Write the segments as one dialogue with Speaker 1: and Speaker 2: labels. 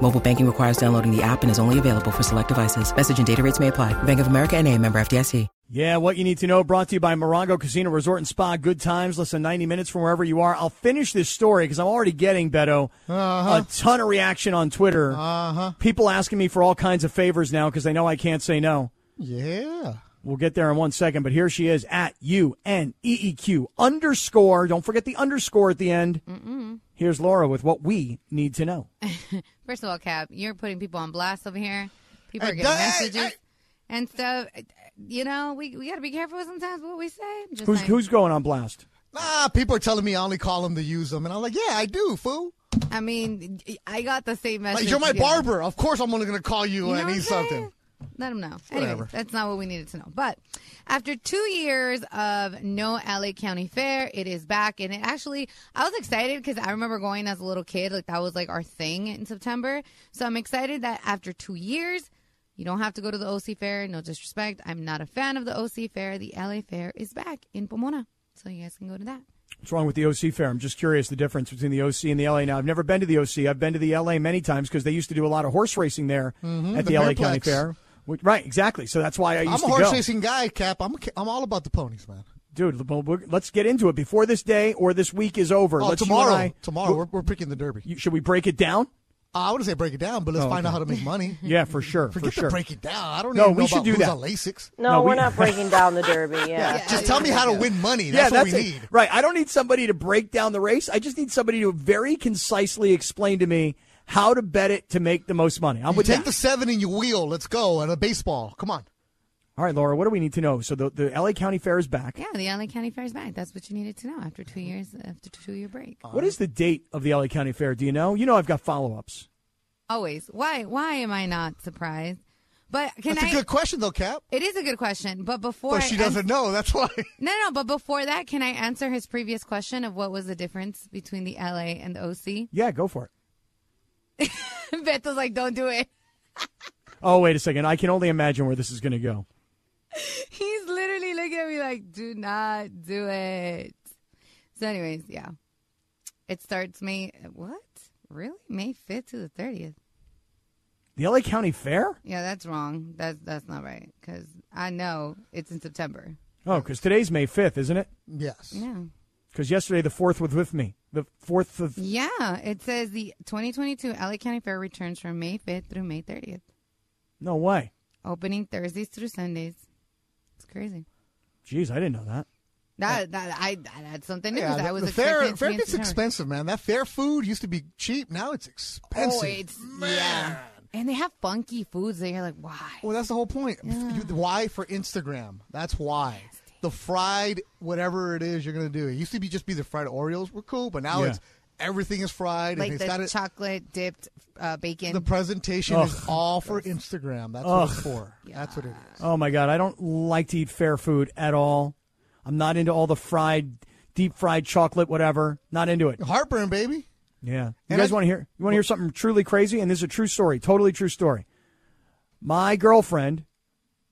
Speaker 1: Mobile banking requires downloading the app and is only available for select devices. Message and data rates may apply. Bank of America and a member FDIC.
Speaker 2: Yeah, what you need to know brought to you by Morongo Casino Resort and Spa. Good times, less than 90 minutes from wherever you are. I'll finish this story because I'm already getting, Beto,
Speaker 3: Uh-huh.
Speaker 2: a ton of reaction on Twitter.
Speaker 3: Uh-huh.
Speaker 2: People asking me for all kinds of favors now because they know I can't say no.
Speaker 3: Yeah.
Speaker 2: We'll get there in one second, but here she is at U N E E Q underscore. Don't forget the underscore at the end.
Speaker 4: Mm-mm.
Speaker 2: Here's Laura with what we need to know.
Speaker 4: First of all, Kap, you're putting people on blast over here. People are getting
Speaker 3: hey,
Speaker 4: messages
Speaker 3: hey.
Speaker 4: and stuff. You know, we we got to be careful sometimes what we say. Just
Speaker 2: Who's
Speaker 4: saying.
Speaker 2: who's going on blast?
Speaker 3: Nah, people are telling me I only call them to use them, and I'm like, yeah, I do, fool.
Speaker 4: I mean, I got the same message.
Speaker 3: Like, you're my
Speaker 4: you
Speaker 3: barber. Of course, I'm only going to call you,
Speaker 4: You know
Speaker 3: when I
Speaker 4: what
Speaker 3: need something.
Speaker 4: Let them know.
Speaker 3: Whatever.
Speaker 4: Anyway, that's not what we needed to know. But after two years of no LA County Fair, it is back. And it actually, I was excited because I remember going as a little kid. Like, that was like our thing in September. So I'm excited that after two years, you don't have to go to the OC Fair. No disrespect. I'm not a fan of the OC Fair. The LA Fair is back in Pomona. So you guys can go to that.
Speaker 2: What's wrong with the OC fair? I'm just curious the difference between the OC and the LA. Now, I've never been to the OC. I've been to the LA many times because they used to do a lot of horse racing there
Speaker 3: Mhm,
Speaker 2: at
Speaker 3: the
Speaker 2: the, LA County Fair. Which- Right, exactly. So that's why I used to be.
Speaker 3: I'm a horse
Speaker 2: go.
Speaker 3: racing guy, Kap. I'm, a, I'm all about the ponies, man.
Speaker 2: Dude, let's get into it before this day or this week is over.
Speaker 3: Oh,
Speaker 2: let's
Speaker 3: tomorrow.
Speaker 2: I-
Speaker 3: tomorrow, we're, we're picking the Derby.
Speaker 2: You- should we break it down?
Speaker 3: Uh, I wouldn't say break it down, but let's
Speaker 2: Oh,
Speaker 3: find
Speaker 2: okay.
Speaker 3: out how to make money.
Speaker 2: Yeah, for sure.
Speaker 3: Forget
Speaker 2: for sure.
Speaker 3: to break it down. I don't
Speaker 2: No,
Speaker 3: even
Speaker 2: we should
Speaker 3: about
Speaker 2: do that.
Speaker 3: on Lasix.
Speaker 5: No,
Speaker 2: No,
Speaker 5: we're not breaking down the Derby. Yeah.
Speaker 3: Just tell me how to win money.
Speaker 2: yeah,
Speaker 3: That's
Speaker 2: that's
Speaker 3: what we
Speaker 2: it.
Speaker 3: need.
Speaker 2: Right. I don't need somebody to break down the race. I just need somebody to very concisely explain to me how to bet it to make the most money. I'm
Speaker 3: You
Speaker 2: with
Speaker 3: take
Speaker 2: that.
Speaker 3: the seven and you wheel. Let's go. And a baseball. Come on.
Speaker 2: All right, Laura, what do we need to know? So the, the LA County Fair is back.
Speaker 4: Yeah, the LA County Fair is back. That's what you needed to know after two years, after two year break.
Speaker 2: What is the date of the LA County Fair? Do you know? You know I've got follow ups.
Speaker 4: Always. Why? Why am I not surprised? But can
Speaker 3: That's
Speaker 4: I?
Speaker 3: a good question, though, Kap.
Speaker 4: It is a good question, but before
Speaker 3: But she
Speaker 4: ans-
Speaker 3: doesn't know. That's why.
Speaker 4: no, no, but before that, can I answer his previous question of what was the difference between the LA and the OC?
Speaker 2: Yeah, go for it.
Speaker 4: Beto's like, don't do it.
Speaker 2: Oh, wait a second. I can only imagine where this is going to go.
Speaker 4: He's literally looking at me like, do not do it. So, anyways, yeah, it starts May. What? Really? May fifth to the thirtieth?
Speaker 2: The LA County Fair?
Speaker 4: Yeah, that's wrong. That's that's not right because I know it's in September.
Speaker 2: Oh, because today's May 5th, isn't it?
Speaker 3: Yes.
Speaker 4: Yeah.
Speaker 2: Because yesterday the 4th was with me. The 4th of.
Speaker 4: Yeah, it says the 2022 LA County Fair returns from May 5th through May 30th,
Speaker 2: No way.
Speaker 4: opening Thursdays through Sundays. It's crazy.
Speaker 2: Jeez, I didn't know that.
Speaker 4: That that I that, that's something new.
Speaker 3: Yeah,
Speaker 4: 'cause I
Speaker 3: the,
Speaker 4: was
Speaker 3: the fair, fair
Speaker 4: be
Speaker 3: gets expensive, man. That fair food used to be cheap. Now it's oh, expensive.
Speaker 4: Oh, it's yeah. And they have funky foods that you're like, why?
Speaker 3: Well, that's the whole point. You- Why for Instagram? That's why. The fried whatever it is you're gonna do. It used to be just be the fried Oreos were cool, but now
Speaker 2: Yeah.
Speaker 3: it's everything is fried
Speaker 4: Like
Speaker 3: and it's got
Speaker 4: the
Speaker 3: it.
Speaker 4: chocolate dipped uh, bacon.
Speaker 3: The presentation
Speaker 2: Ugh.
Speaker 3: is all for Instagram. That's what it's
Speaker 2: Ugh.
Speaker 3: for. That's what it is.
Speaker 2: Oh, my God. I don't like to eat fair food at all. I'm not into all the fried, deep fried chocolate, whatever. Not into it.
Speaker 3: Heartburn, baby.
Speaker 2: Yeah. You
Speaker 3: And
Speaker 2: guys
Speaker 3: I-
Speaker 2: want to hear? You want to hear something truly crazy? And this is a true story, totally true story. My girlfriend,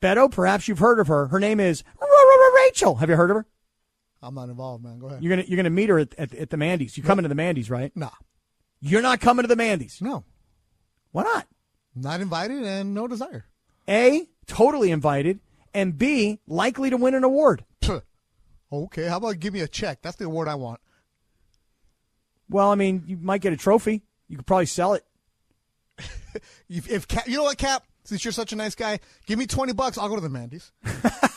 Speaker 2: Beto, perhaps you've heard of her. Her name is Rachel. Have you heard of her?
Speaker 3: I'm not involved, man. Go ahead.
Speaker 2: You're gonna you're gonna meet her at, at, at the Mandy's. You coming to the Mandy's, right?
Speaker 3: Nah.
Speaker 2: You're not coming to the Mandy's.
Speaker 3: No.
Speaker 2: Why not?
Speaker 3: Not invited and no desire.
Speaker 2: A, totally invited, and B, likely to win an award.
Speaker 3: Okay, how about give me a check? That's the award I want.
Speaker 2: Well, I mean, you might get a trophy. You could probably sell it.
Speaker 3: If, if Kap, you know what, Kap, since you're such a nice guy, give me twenty bucks. I'll go to the Mandy's.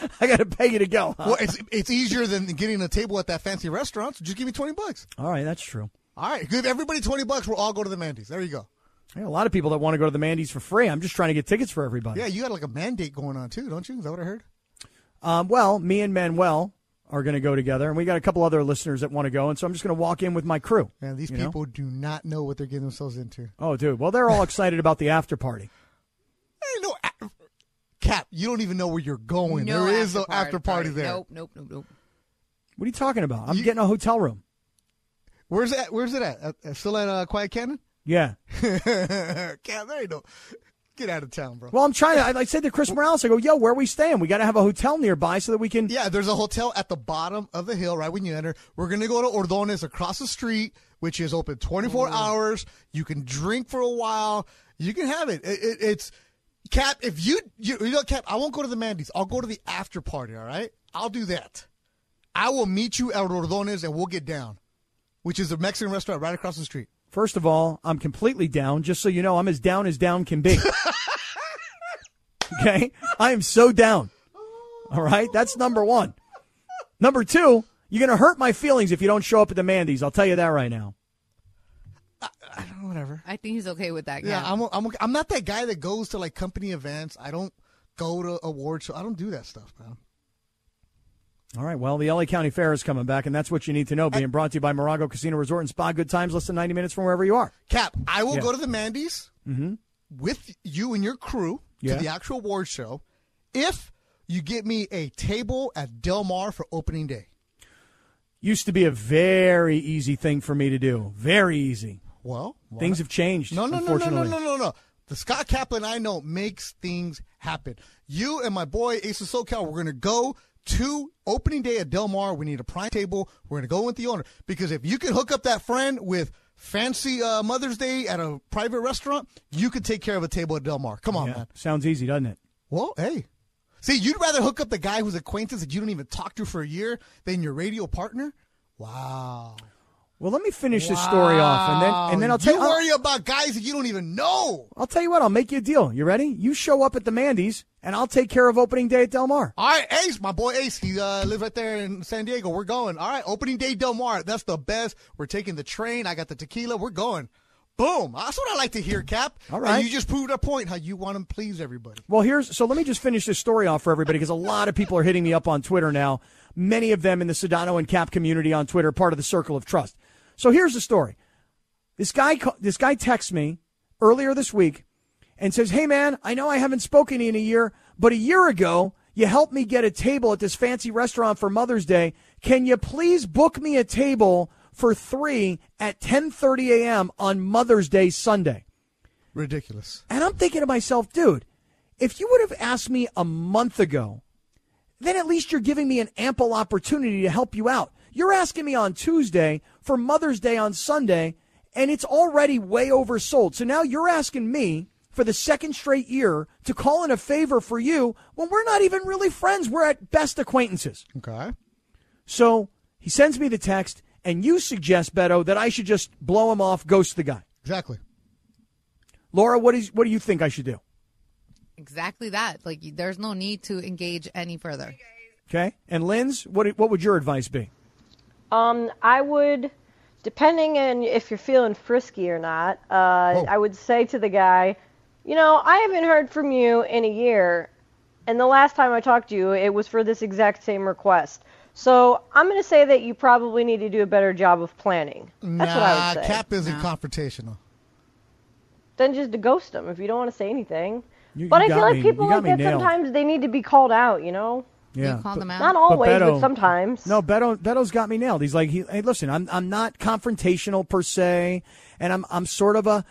Speaker 2: I got to pay you to go. huh?
Speaker 3: Well, it's it's easier than getting a table at that fancy restaurant. So just give me twenty bucks.
Speaker 2: All right, that's true.
Speaker 3: All right, give everybody twenty bucks. We'll all go to the Mandy's. There you go.
Speaker 2: I got a lot of people that want to go to the Mandy's for free. I'm just trying to get tickets for everybody.
Speaker 3: Yeah, you got like a mandate going on too, don't you? Is that what I heard?
Speaker 2: Um, well, me and Manuel are going to go together, and we got a couple other listeners that want to go, and so I'm just going to walk in with my crew.
Speaker 3: Man, these
Speaker 2: you know?
Speaker 3: people do not know what they're getting themselves into.
Speaker 2: Oh, dude. Well, they're all excited about the after party.
Speaker 3: Hey, no, Kap, you don't even know where you're going.
Speaker 4: No
Speaker 3: there is no
Speaker 4: after
Speaker 3: after party there.
Speaker 4: Nope, nope, nope, nope.
Speaker 2: What are you talking about? I'm
Speaker 3: You-
Speaker 2: getting a hotel room.
Speaker 3: Where's that? Where's it at? at still at uh, Quiet Cannon?
Speaker 2: Yeah.
Speaker 3: Kap, there you go. Get out of town, bro.
Speaker 2: Well, I'm trying to. I, I said to Chris Morales, I go, "Yo, where are we staying? We got to have a hotel nearby so that we can."
Speaker 3: Yeah, there's a hotel at the bottom of the hill right when you enter. We're going to go to Ordones across the street, which is open 24 hours. You can drink for a while. You can have it. It- it- it's Kap. If you, you you know Kap, I won't go to the Mandy's. I'll go to the after party. All right, I'll do that. I will meet you at Ordones and we'll get down, which is a Mexican restaurant right across the street.
Speaker 2: First of all, I'm completely down. Just so you know, I'm as down as down can be. okay, I am so down. All right, that's number one. Number two, you're gonna hurt my feelings if you don't show up at the Mandy's. I'll tell you that right now.
Speaker 3: Whatever.
Speaker 4: I think he's okay with that.
Speaker 3: Yeah,
Speaker 4: Kap.
Speaker 3: I'm, I'm I'm not that guy that goes to like company events. I don't go to award show. I don't do that stuff, man.
Speaker 2: All right, well, the LA County Fair is coming back, and that's what you need to know. Being brought to you by Morongo Casino Resort and Spa. Good times, less than 90 minutes from wherever you are.
Speaker 3: Kap, I will
Speaker 2: Yeah.
Speaker 3: go to the Mandy's mm-hmm. with you and your crew
Speaker 2: Yeah.
Speaker 3: to the actual award show if you get me a table at Del Mar for opening day.
Speaker 2: Used to be a very easy thing for me to do. Very easy.
Speaker 3: Well,
Speaker 2: Things have changed.
Speaker 3: No, no, no, no, no, no, no, no. The Scott Kaplan I know makes things happen. You and my boy Ace of SoCal, we're going to go to opening day at Del Mar. We need a prime table. We're going to go with the owner because if you can hook up that friend with fancy uh, Mother's Day at a private restaurant, you could take care of a table at Del Mar. Come on,
Speaker 2: Yeah,
Speaker 3: man.
Speaker 2: sounds easy, doesn't it?
Speaker 3: Well, hey. See, you'd rather hook up the guy who's acquaintance that you don't even talk to for a year than your radio partner? Wow.
Speaker 2: Well, let me finish this story off, and then and then I'll tell
Speaker 3: you
Speaker 2: you. I'll,
Speaker 3: worry about guys that you don't even know.
Speaker 2: I'll tell you what. I'll make you a deal. You ready? You show up at the Mandy's, and I'll take care of opening day at Del Mar.
Speaker 3: All right, Ace, my boy Ace, he uh, lives right there in San Diego. We're going. All right, opening day Del Mar. That's the best. We're taking the train. I got the tequila. We're going. Boom. That's what I like to hear, Kap.
Speaker 2: All right.
Speaker 3: And you just proved a point how you want to please everybody.
Speaker 2: Well, here's so let me just finish this story off for everybody because a lot of people are hitting me up on Twitter now. Many of them in the Sedano and Kap community on Twitter, part of the Circle of Trust. So here's the story. This guy, this guy texts me earlier this week and says, "Hey man, I know I haven't spoken to you in a year, but a year ago you helped me get a table at this fancy restaurant for Mother's Day. Can you please book me a table for three at 10:30 a.m. on Mother's Day Sunday?"
Speaker 3: Ridiculous.
Speaker 2: And I'm thinking to myself, dude, if you would have asked me a month ago, then at least you're giving me an ample opportunity to help you out. You're asking me on Tuesday for Mother's Day on Sunday, and it's already way oversold. So now you're asking me for the second straight year to call in a favor for you when we're not even really friends. We're at best acquaintances.
Speaker 3: Okay.
Speaker 2: So he sends me the text, and you suggest, Beto, that I should just blow him off, ghost the guy.
Speaker 3: Exactly.
Speaker 2: Laura, what, is, what do you think I should do?
Speaker 4: Exactly that. Like, there's no need to engage any further.
Speaker 2: Okay. And Lynn's, what what would your advice be?
Speaker 5: Um, I would, depending on if you're feeling frisky or not, uh, I would say to the guy, you know, I haven't heard from you in a year, and the last time I talked to you, it was for this exact same request. So I'm going to say that you probably need to do a better job of planning. That's
Speaker 3: nah,
Speaker 5: what I would say.
Speaker 3: Kap isn't confrontational.
Speaker 5: then just to ghost them if you don't want to say anything.
Speaker 2: You-
Speaker 5: but
Speaker 2: you
Speaker 5: I
Speaker 2: got
Speaker 5: feel like
Speaker 2: me-
Speaker 5: people
Speaker 2: you got
Speaker 5: like
Speaker 2: me
Speaker 5: that
Speaker 2: nailed.
Speaker 5: sometimes they need to be called out, you know?
Speaker 2: Yeah.
Speaker 4: you call
Speaker 2: but-
Speaker 4: them out.
Speaker 5: Not always, but,
Speaker 2: Beto-
Speaker 5: sometimes.
Speaker 2: No, Beto Beto's got me nailed. He's like, he, hey, listen, I'm I'm not confrontational per se, and I'm I'm sort of a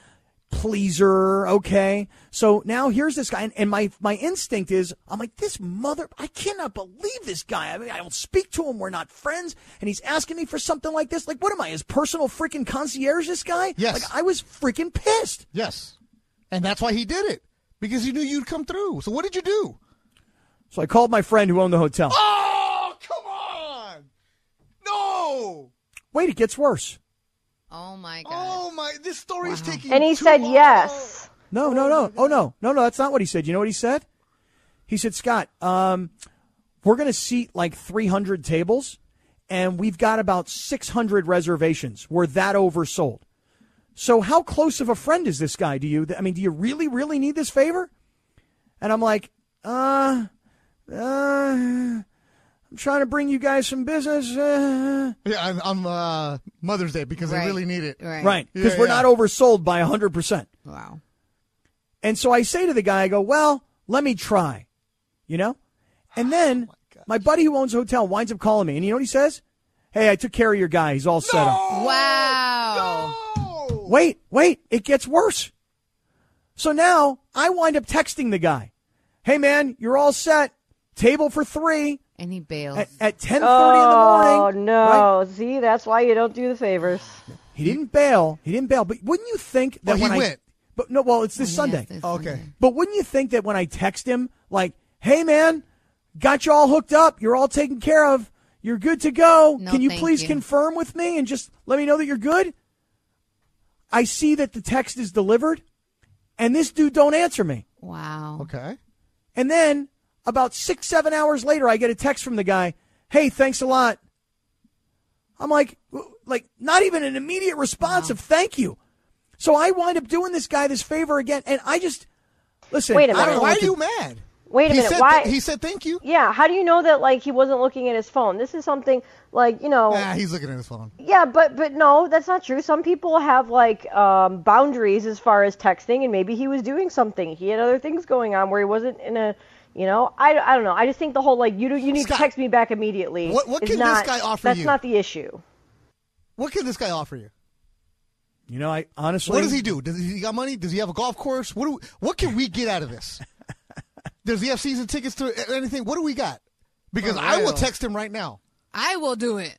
Speaker 2: pleaser, okay? So now here's this guy, and, and my my instinct is, I'm like, this mother, I cannot believe this guy. I mean, I don't speak to him. We're not friends, and he's asking me for something like this. Like, what am I, his personal freaking concierge? This guy?
Speaker 3: Yes.
Speaker 2: Like, I was freaking pissed.
Speaker 3: Yes. And that's why he did it. Because he knew you'd come through. So what did you do?
Speaker 2: So I called my friend who owned the hotel.
Speaker 3: Oh, come on. No.
Speaker 2: Wait, it gets worse.
Speaker 4: Oh my god.
Speaker 3: Oh my! This story story's taking.
Speaker 5: And he
Speaker 3: too
Speaker 5: said
Speaker 3: long.
Speaker 5: yes.
Speaker 2: No, no, no. Oh no, no, no. That's not what he said. You know what he said? He said, Scott, um, we're going to seat like 300 tables, and we've got about 600 reservations. We're that oversold. So how close of a friend is this guy to you? I mean, do you really, really need this favor? And I'm like, uh, uh, I'm trying to bring you guys some business. Uh.
Speaker 3: Yeah, on, on uh, Mother's Day because
Speaker 4: Right.
Speaker 3: they really need it.
Speaker 4: Right.
Speaker 2: Right, because
Speaker 3: Yeah,
Speaker 2: we're
Speaker 3: yeah.
Speaker 2: not oversold by 100%.
Speaker 4: Wow.
Speaker 2: And so I say to the guy, I go, well, let me try. you know? And then my buddy who owns a hotel winds up calling me, and you know what he says? Hey, I took care of your guy. He's all set up.
Speaker 4: Wow.
Speaker 3: Oh,
Speaker 2: Wait, wait, it gets worse. So now I wind up texting the guy. Hey man, you're all set. Table for three
Speaker 4: And he bails.
Speaker 2: at, at 10:30 in the morning.
Speaker 5: Oh no!
Speaker 2: Right?
Speaker 5: See, that's why you don't do the favors.
Speaker 2: He didn't bail. He didn't bail. But wouldn't you think that
Speaker 3: Oh, he
Speaker 2: when I
Speaker 3: went.
Speaker 2: But no, well, it's this oh,
Speaker 4: Yes,
Speaker 2: Sunday.
Speaker 4: this oh,
Speaker 3: Okay.
Speaker 4: Sunday.
Speaker 2: But wouldn't you think that when I text him, like, hey, man, got you all hooked up. You're all taken care of. You're good to go.
Speaker 4: No,
Speaker 2: Can you please
Speaker 4: you.
Speaker 2: confirm with me and just let me know that you're good? I see that the text is delivered, and this dude don't answer me.
Speaker 4: Wow.
Speaker 3: Okay.
Speaker 2: And then about six, seven hours later, I get a text from the guy, hey, thanks a lot. I'm like, like, not even an immediate response of thank you. So I wind up doing this guy this favor again, and I just listen.
Speaker 5: Wait a
Speaker 2: I don't
Speaker 5: minute.
Speaker 2: know
Speaker 3: Why are
Speaker 2: to-
Speaker 3: you mad?
Speaker 5: Wait a
Speaker 3: he
Speaker 5: minute,
Speaker 3: Said
Speaker 5: why-
Speaker 3: he said thank you.
Speaker 5: Yeah, how do you know that like he wasn't looking at his phone? This is something like you know.
Speaker 3: Nah, he's looking at his phone.
Speaker 5: Yeah, but but no, that's not true. Some people have like um, boundaries as far as texting, and maybe he was doing something. He had other things going on where he wasn't in a, you know, I, I don't know. I just think the whole like you do, you need
Speaker 3: Scott,
Speaker 5: to text me back immediately.
Speaker 3: what- what
Speaker 5: is
Speaker 3: can this guy offer
Speaker 5: That's
Speaker 3: you?
Speaker 5: That's not the issue.
Speaker 3: What can this guy offer you?
Speaker 2: You know, I honestly.
Speaker 3: What does he do? Does he got money? Does he have a golf course? What do we, what can we get out of this? Does he have season tickets to anything? What do we got? Because
Speaker 4: For
Speaker 3: I will text him right now.
Speaker 4: I will do it.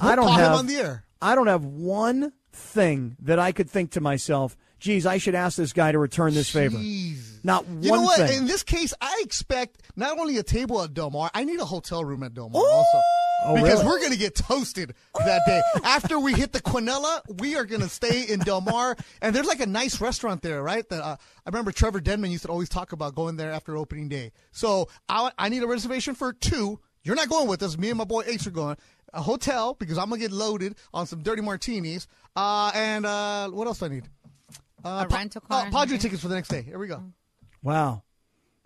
Speaker 3: We'll
Speaker 2: I don't
Speaker 3: call
Speaker 2: have.
Speaker 3: him on the air.
Speaker 2: I don't have one thing that I could think to myself. Geez, I should ask this guy to return this favor.
Speaker 3: Jeez.
Speaker 2: Not
Speaker 3: You
Speaker 2: one
Speaker 3: know what?
Speaker 2: thing.
Speaker 3: In this case, I expect not only a table at Del Mar, I need a hotel room at Del Mar also.
Speaker 2: Oh,
Speaker 3: because
Speaker 2: really?
Speaker 3: we're going to get toasted that day. After we hit the Quinella, we are going to stay in Del Mar. And there's like a nice restaurant there, right? That uh, I remember Trevor Denman used to always talk about going there after opening day. So I, I need a reservation for two. You're not going with us. Me and my boy Ace are going. A hotel because I'm going to get loaded on some dirty martinis. Uh, and uh, what else do I need? Uh,
Speaker 4: A rental car
Speaker 3: Oh, Padre tickets for the next day. Here we go.
Speaker 2: Wow.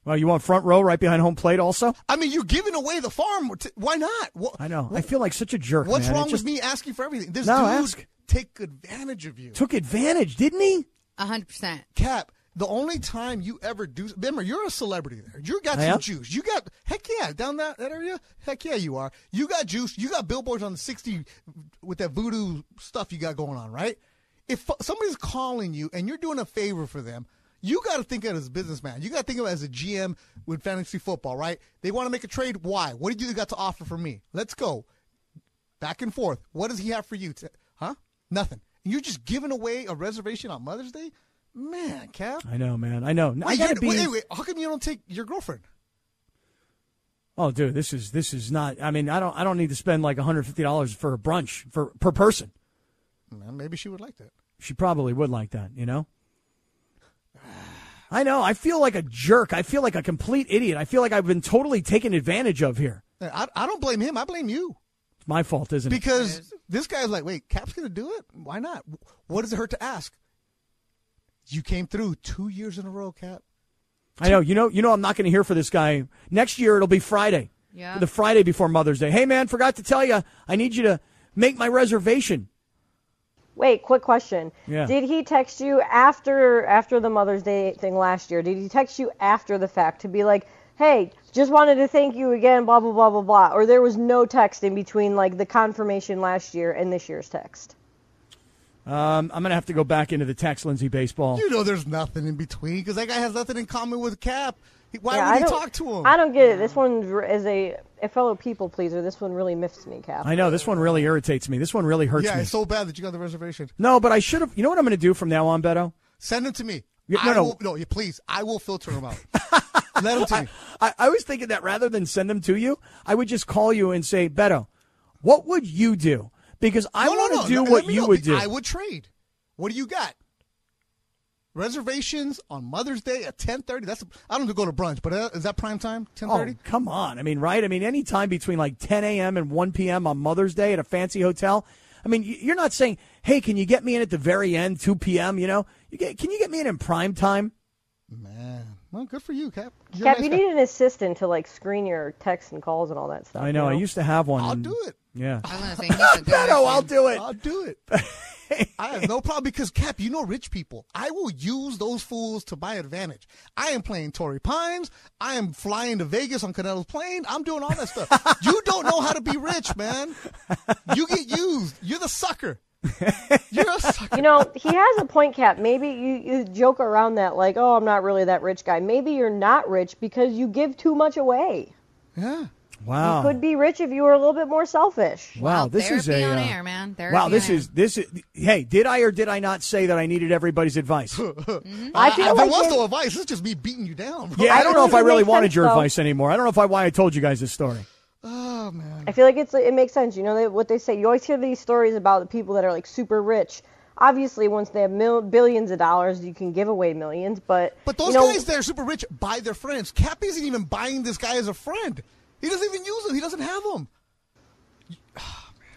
Speaker 2: Well, you want front row right behind home plate also?
Speaker 3: I mean, you're giving away the farm. Why not? What,
Speaker 2: I know. I feel like such a jerk.
Speaker 3: What's
Speaker 2: man.
Speaker 3: Wrong
Speaker 2: just
Speaker 3: with me asking for everything? This
Speaker 2: No,
Speaker 3: dude
Speaker 2: ask.
Speaker 3: take advantage of you.
Speaker 2: Took advantage, didn't he?
Speaker 4: A hundred percent.
Speaker 3: Kap, the only time you ever do remember you're a celebrity there. You got
Speaker 2: I
Speaker 3: some
Speaker 2: am?
Speaker 3: juice. You got heck yeah, down that, that area? Heck yeah you are. You got juice. You got billboards on the sixty with that voodoo stuff you got going on, right? If somebody's calling you and you're doing a favor for them, you got to think of it as a businessman. You got to think of it as a GM with fantasy football, right? They want to make a trade. Why? What do you got to offer for me? Let's go back and forth. What does he have for you? To, huh? Nothing. And you're just giving away a reservation on Mother's Day? Man, Kap.
Speaker 2: I know, man. I know. I gotta be.
Speaker 3: wait, wait, how come you don't take your girlfriend?
Speaker 2: Oh, dude, this is this is not. I mean, I don't. I don't need to spend like 150 dollars for a brunch for per person.
Speaker 3: Man, maybe she would like that.
Speaker 2: She probably would like that. You know. I know. I feel like a jerk. I feel like a complete idiot. I feel like I've been totally taken advantage of here.
Speaker 3: Uh, I, I don't blame him. I blame you
Speaker 2: It's my fault, isn't it?
Speaker 3: because this guy's like, wait, Kap's going to do it? Why not? What does it hurt to ask? You came through two years in a row, Kap.
Speaker 2: I know. You know. You know. I'm not going to hear for this guy next year. It'll be Friday.
Speaker 4: Yeah.
Speaker 2: The Friday before Mother's Day. Hey, man, forgot to tell you. I need you to make my reservation.
Speaker 5: Wait, quick question.
Speaker 2: Yeah.
Speaker 5: Did he text you after after the Mother's Day thing last year? Did he text you after the fact to be like, "Hey, just wanted to thank you again, blah blah blah blah blah," or there was no text in between like the confirmation last year and this year's text?
Speaker 2: Um, I'm going to have to go back into the text Lindsay baseball.
Speaker 3: You know there's nothing in between because that guy has nothing in common with Kap. He- Why
Speaker 5: Yeah,
Speaker 3: would
Speaker 5: I
Speaker 3: he
Speaker 5: don't-
Speaker 3: talk to him?
Speaker 5: I don't get it. This one, is a, a fellow people pleaser, this one really miffs me, Kap.
Speaker 2: I know this one really irritates me. This one really hurts
Speaker 3: yeah,
Speaker 2: me.
Speaker 3: it's so bad that you got the reservation.
Speaker 2: no, but I should have. You know what I'm going to do from now on, Beto?
Speaker 3: Send them to me.
Speaker 2: Yeah,
Speaker 3: I
Speaker 2: no, no.
Speaker 3: Will, no, yeah, please. I will filter them out. Let him to me.
Speaker 2: I, I was thinking that rather than send them to you, I would just call you and say, Beto, what would you do? Because I
Speaker 3: No, no,
Speaker 2: want to
Speaker 3: no.
Speaker 2: do
Speaker 3: Let-
Speaker 2: what you
Speaker 3: know.
Speaker 2: would do.
Speaker 3: I would trade. What do you got? Reservations on Mother's Day at ten thirty. That's I don't have go to brunch, but uh, is that prime time? Ten
Speaker 2: Oh,
Speaker 3: thirty.
Speaker 2: come on. I mean, right? I mean, any time between like 10 a.m. and 1 p.m. on Mother's Day at a fancy hotel. I mean, you're not saying, hey, can you get me in at the very end, 2 p.m., you know? You get, can you get me in in prime time?
Speaker 3: Man, well, good for you, Kap. You're
Speaker 5: Kap,
Speaker 3: nice
Speaker 5: you
Speaker 3: guy.
Speaker 5: need an assistant to like screen your texts and calls and all that stuff.
Speaker 2: I know.
Speaker 5: you
Speaker 2: I used to have one.
Speaker 3: I'll
Speaker 2: and-
Speaker 3: do it.
Speaker 2: Yeah.
Speaker 4: I was gonna say he's a good
Speaker 2: Beto, I'll do it.
Speaker 3: I'll do it. I have no problem because Kap, you know rich people. I will use those fools to my advantage. I am playing Torrey Pines. I am flying to Vegas on Canelo's plane. I'm doing all that stuff. you don't know how to be rich, man. You get used. You're the sucker. You're a sucker.
Speaker 5: You know, he has a point, Kap. Maybe you, you joke around that, like, oh, I'm not really that rich guy. Maybe you're not rich because you give too much away.
Speaker 3: Yeah.
Speaker 2: Wow.
Speaker 5: You could be rich if you were a little bit more selfish.
Speaker 2: Wow, this is a
Speaker 4: on
Speaker 2: uh,
Speaker 4: air, man. Therapy
Speaker 2: wow.
Speaker 4: on
Speaker 2: This
Speaker 4: air.
Speaker 2: is this is. Hey, did I or did I not say that I needed everybody's advice?
Speaker 5: I feel
Speaker 3: there
Speaker 5: like
Speaker 3: was
Speaker 5: it-
Speaker 3: no advice. This is just me beating you down. Bro.
Speaker 2: Yeah, I,
Speaker 5: I
Speaker 2: don't know if I really wanted
Speaker 5: sense,
Speaker 2: your
Speaker 5: though.
Speaker 2: advice anymore. I don't know if I why I told you guys this story.
Speaker 3: Oh man.
Speaker 5: I feel like it's it makes sense. You know they, what they say. You always hear these stories about the people that are like super rich. Obviously, once they have mil- billions of dollars, you can give away millions. But
Speaker 3: But those
Speaker 5: you know,
Speaker 3: guys that are super rich buy their friends. Kap isn't even buying this guy as a friend. He doesn't even use them. He doesn't have them.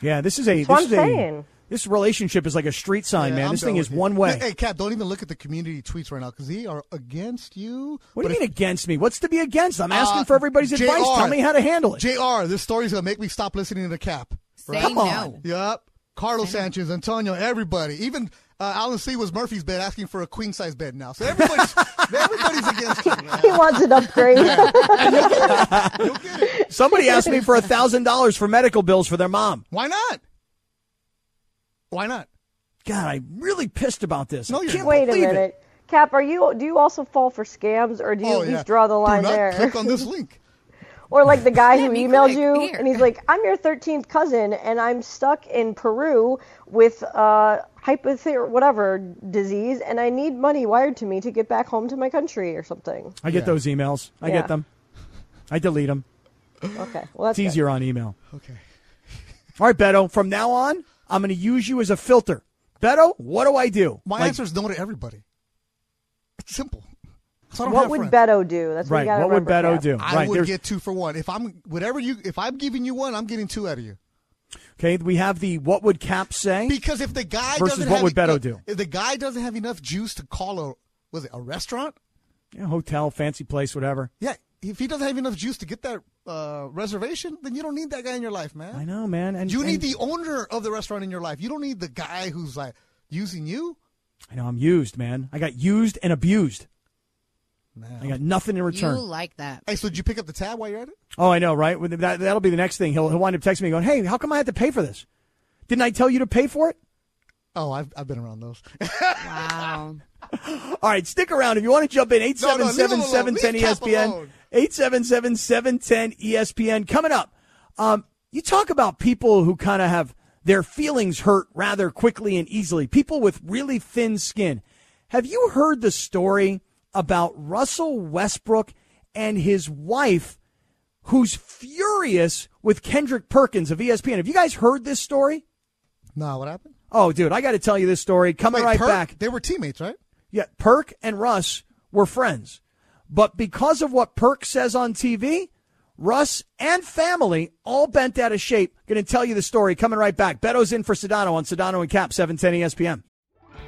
Speaker 2: Yeah, this is a.
Speaker 5: That's what
Speaker 2: this
Speaker 5: I'm
Speaker 2: is a.
Speaker 5: saying.
Speaker 2: This relationship is like a street sign,
Speaker 3: Yeah,
Speaker 2: man.
Speaker 3: I'm
Speaker 2: this thing
Speaker 3: with
Speaker 2: is
Speaker 3: you.
Speaker 2: one way.
Speaker 3: Hey, Kap, don't even look at the community tweets right now because they are against you.
Speaker 2: what do you mean against me? What's to be against? I'm asking
Speaker 3: Uh,
Speaker 2: for everybody's
Speaker 3: JR.
Speaker 2: advice. Tell me how to handle it.
Speaker 3: Jr. This story's gonna make me stop listening to Kap.
Speaker 4: Say
Speaker 2: Come
Speaker 4: no.
Speaker 2: on.
Speaker 3: Yep. Carlos Sanchez, Antonio, everybody. Even uh, Alan C was Murphy's bed asking for a queen size bed now. So everybody's everybody's against him. Man.
Speaker 5: he wants an upgrade.
Speaker 3: You'll get it.
Speaker 2: Somebody asked me for a thousand dollars for medical bills for their mom.
Speaker 3: Why not? Why not?
Speaker 2: God, I'm really pissed about this.
Speaker 3: No, you're
Speaker 2: can't
Speaker 3: not.
Speaker 5: Wait a
Speaker 2: believe it.
Speaker 5: minute, Kap. Are you? Do you also fall for scams, or do you
Speaker 3: oh
Speaker 5: at
Speaker 3: yeah.
Speaker 5: draw the line
Speaker 3: Do not
Speaker 5: there?
Speaker 3: click on this link.
Speaker 5: Or like the guy who
Speaker 4: me
Speaker 5: emailed you
Speaker 4: here.
Speaker 5: and he's like, I'm your 13th cousin and I'm stuck in Peru with uh, hypother whatever disease and I need money wired to me to get back home to my country or something.
Speaker 2: I get
Speaker 3: Yeah.
Speaker 2: those emails. I
Speaker 5: Yeah.
Speaker 2: get them. I delete them.
Speaker 5: Okay, well that's
Speaker 2: It's
Speaker 5: good.
Speaker 2: easier on email.
Speaker 3: Okay.
Speaker 2: All right, Beto. From now on, I'm going to use you as a filter. Beto, what do I do?
Speaker 3: My
Speaker 2: Like,
Speaker 3: answer is no to everybody. It's simple. So I don't
Speaker 5: What
Speaker 3: have
Speaker 5: would
Speaker 3: friends.
Speaker 5: Beto do? That's what,
Speaker 2: Right.
Speaker 5: you gotta
Speaker 2: What would
Speaker 5: remember,
Speaker 2: Beto
Speaker 5: Kap.
Speaker 2: do?
Speaker 3: I
Speaker 2: right.
Speaker 3: would
Speaker 2: there's-
Speaker 3: get two for one. If I'm whatever you if I'm giving you one, I'm getting two out of you.
Speaker 2: Okay, we have the what would Kap say?
Speaker 3: Because if the guy
Speaker 2: Versus
Speaker 3: doesn't
Speaker 2: what
Speaker 3: have,
Speaker 2: would Beto do?
Speaker 3: If the guy doesn't have enough juice to call a was it a restaurant?
Speaker 2: Yeah, hotel, fancy place, whatever.
Speaker 3: Yeah. If he doesn't have enough juice to get that uh, reservation, then you don't need that guy in your life, man.
Speaker 2: I know, man. And
Speaker 3: You
Speaker 2: and-
Speaker 3: need the owner of the restaurant in your life. You don't need the guy who's like using you.
Speaker 2: I know I'm used, man. I got used and abused. I got nothing in return.
Speaker 4: You like that.
Speaker 3: Hey, so did you pick up the tab while you're at it?
Speaker 2: Oh, I know, right? That, that'll be the next thing. He'll, he'll wind up texting me going, hey, how come I had to pay for this? Didn't I tell you to pay for it?
Speaker 3: Oh, I've, I've been around those.
Speaker 4: Wow.
Speaker 2: All right, stick around. If you want to jump in,
Speaker 3: No, no, leave him alone.
Speaker 2: 877-710 ESPN.
Speaker 3: alone.
Speaker 2: 877-710 ESPN. Coming up, um, you talk about people who kind of have their feelings hurt rather quickly and easily, people with really thin skin. Have you heard the story about Russell Westbrook and his wife who's furious with Kendrick Perkins of ESPN? Have you guys heard this story?
Speaker 3: nah, what happened?
Speaker 2: Oh, dude, I got to tell you this story. Coming
Speaker 3: Wait,
Speaker 2: right
Speaker 3: Perk?
Speaker 2: back.
Speaker 3: They were teammates, right?
Speaker 2: Yeah, Perk and Russ were friends. But because of what Perk says on TV, Russ and family all bent out of shape. Going to tell you the story. Coming right back. Beto's in for Sedano on Sedano and Kap, 710 ESPN.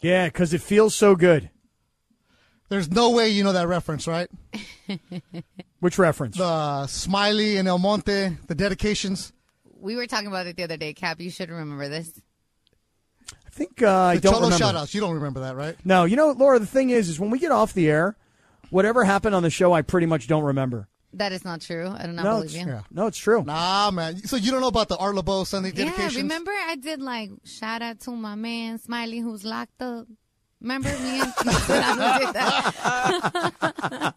Speaker 2: Yeah, because it feels so good.
Speaker 3: There's no way you know that reference, right?
Speaker 2: Which reference?
Speaker 3: The Smiley and El Monte, the dedications.
Speaker 4: We were talking about it the other day, Kap. You should remember this.
Speaker 2: I think uh, I
Speaker 3: The
Speaker 2: don't
Speaker 3: Cholo
Speaker 2: remember.
Speaker 3: shoutouts. You don't remember that, right?
Speaker 2: No, you know, Laura, the thing is, is when we get off the air, whatever happened on the show, I pretty much don't remember.
Speaker 4: That is not true. I do not
Speaker 2: No,
Speaker 4: believe
Speaker 2: it's,
Speaker 4: you.
Speaker 3: Yeah.
Speaker 2: no, it's true.
Speaker 3: Nah, man. So you don't know about the Art Laboe Sunday
Speaker 4: Yeah,
Speaker 3: dedications?
Speaker 4: remember I did like shout out to my man Smiley who's locked up. Remember me and I did that.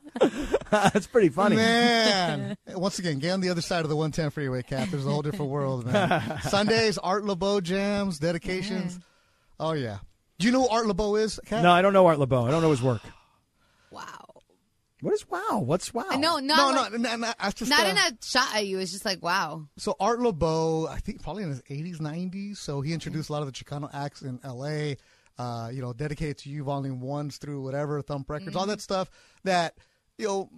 Speaker 2: That's pretty funny.
Speaker 3: Man, once again, get on the other side of the 110 freeway, Kap. There's a whole different world, man. Sundays, Art Laboe jams, dedications. Oh yeah. Do you know who Art Laboe is, Kap?
Speaker 2: No, I don't know Art Laboe. I don't know his work.
Speaker 4: Wow.
Speaker 2: What is wow? What's wow?
Speaker 4: No, not
Speaker 3: no,
Speaker 4: like,
Speaker 3: no, no, no, that's just
Speaker 4: not
Speaker 3: uh,
Speaker 4: in a shot at you. It's just like wow.
Speaker 3: So Art Laboe, I think probably in his 80s, 90s. So he introduced a lot of the Chicano acts in L.A. uh, you know, dedicated to you, volume ones through whatever, Thump Records, mm-hmm. all that stuff that, you know,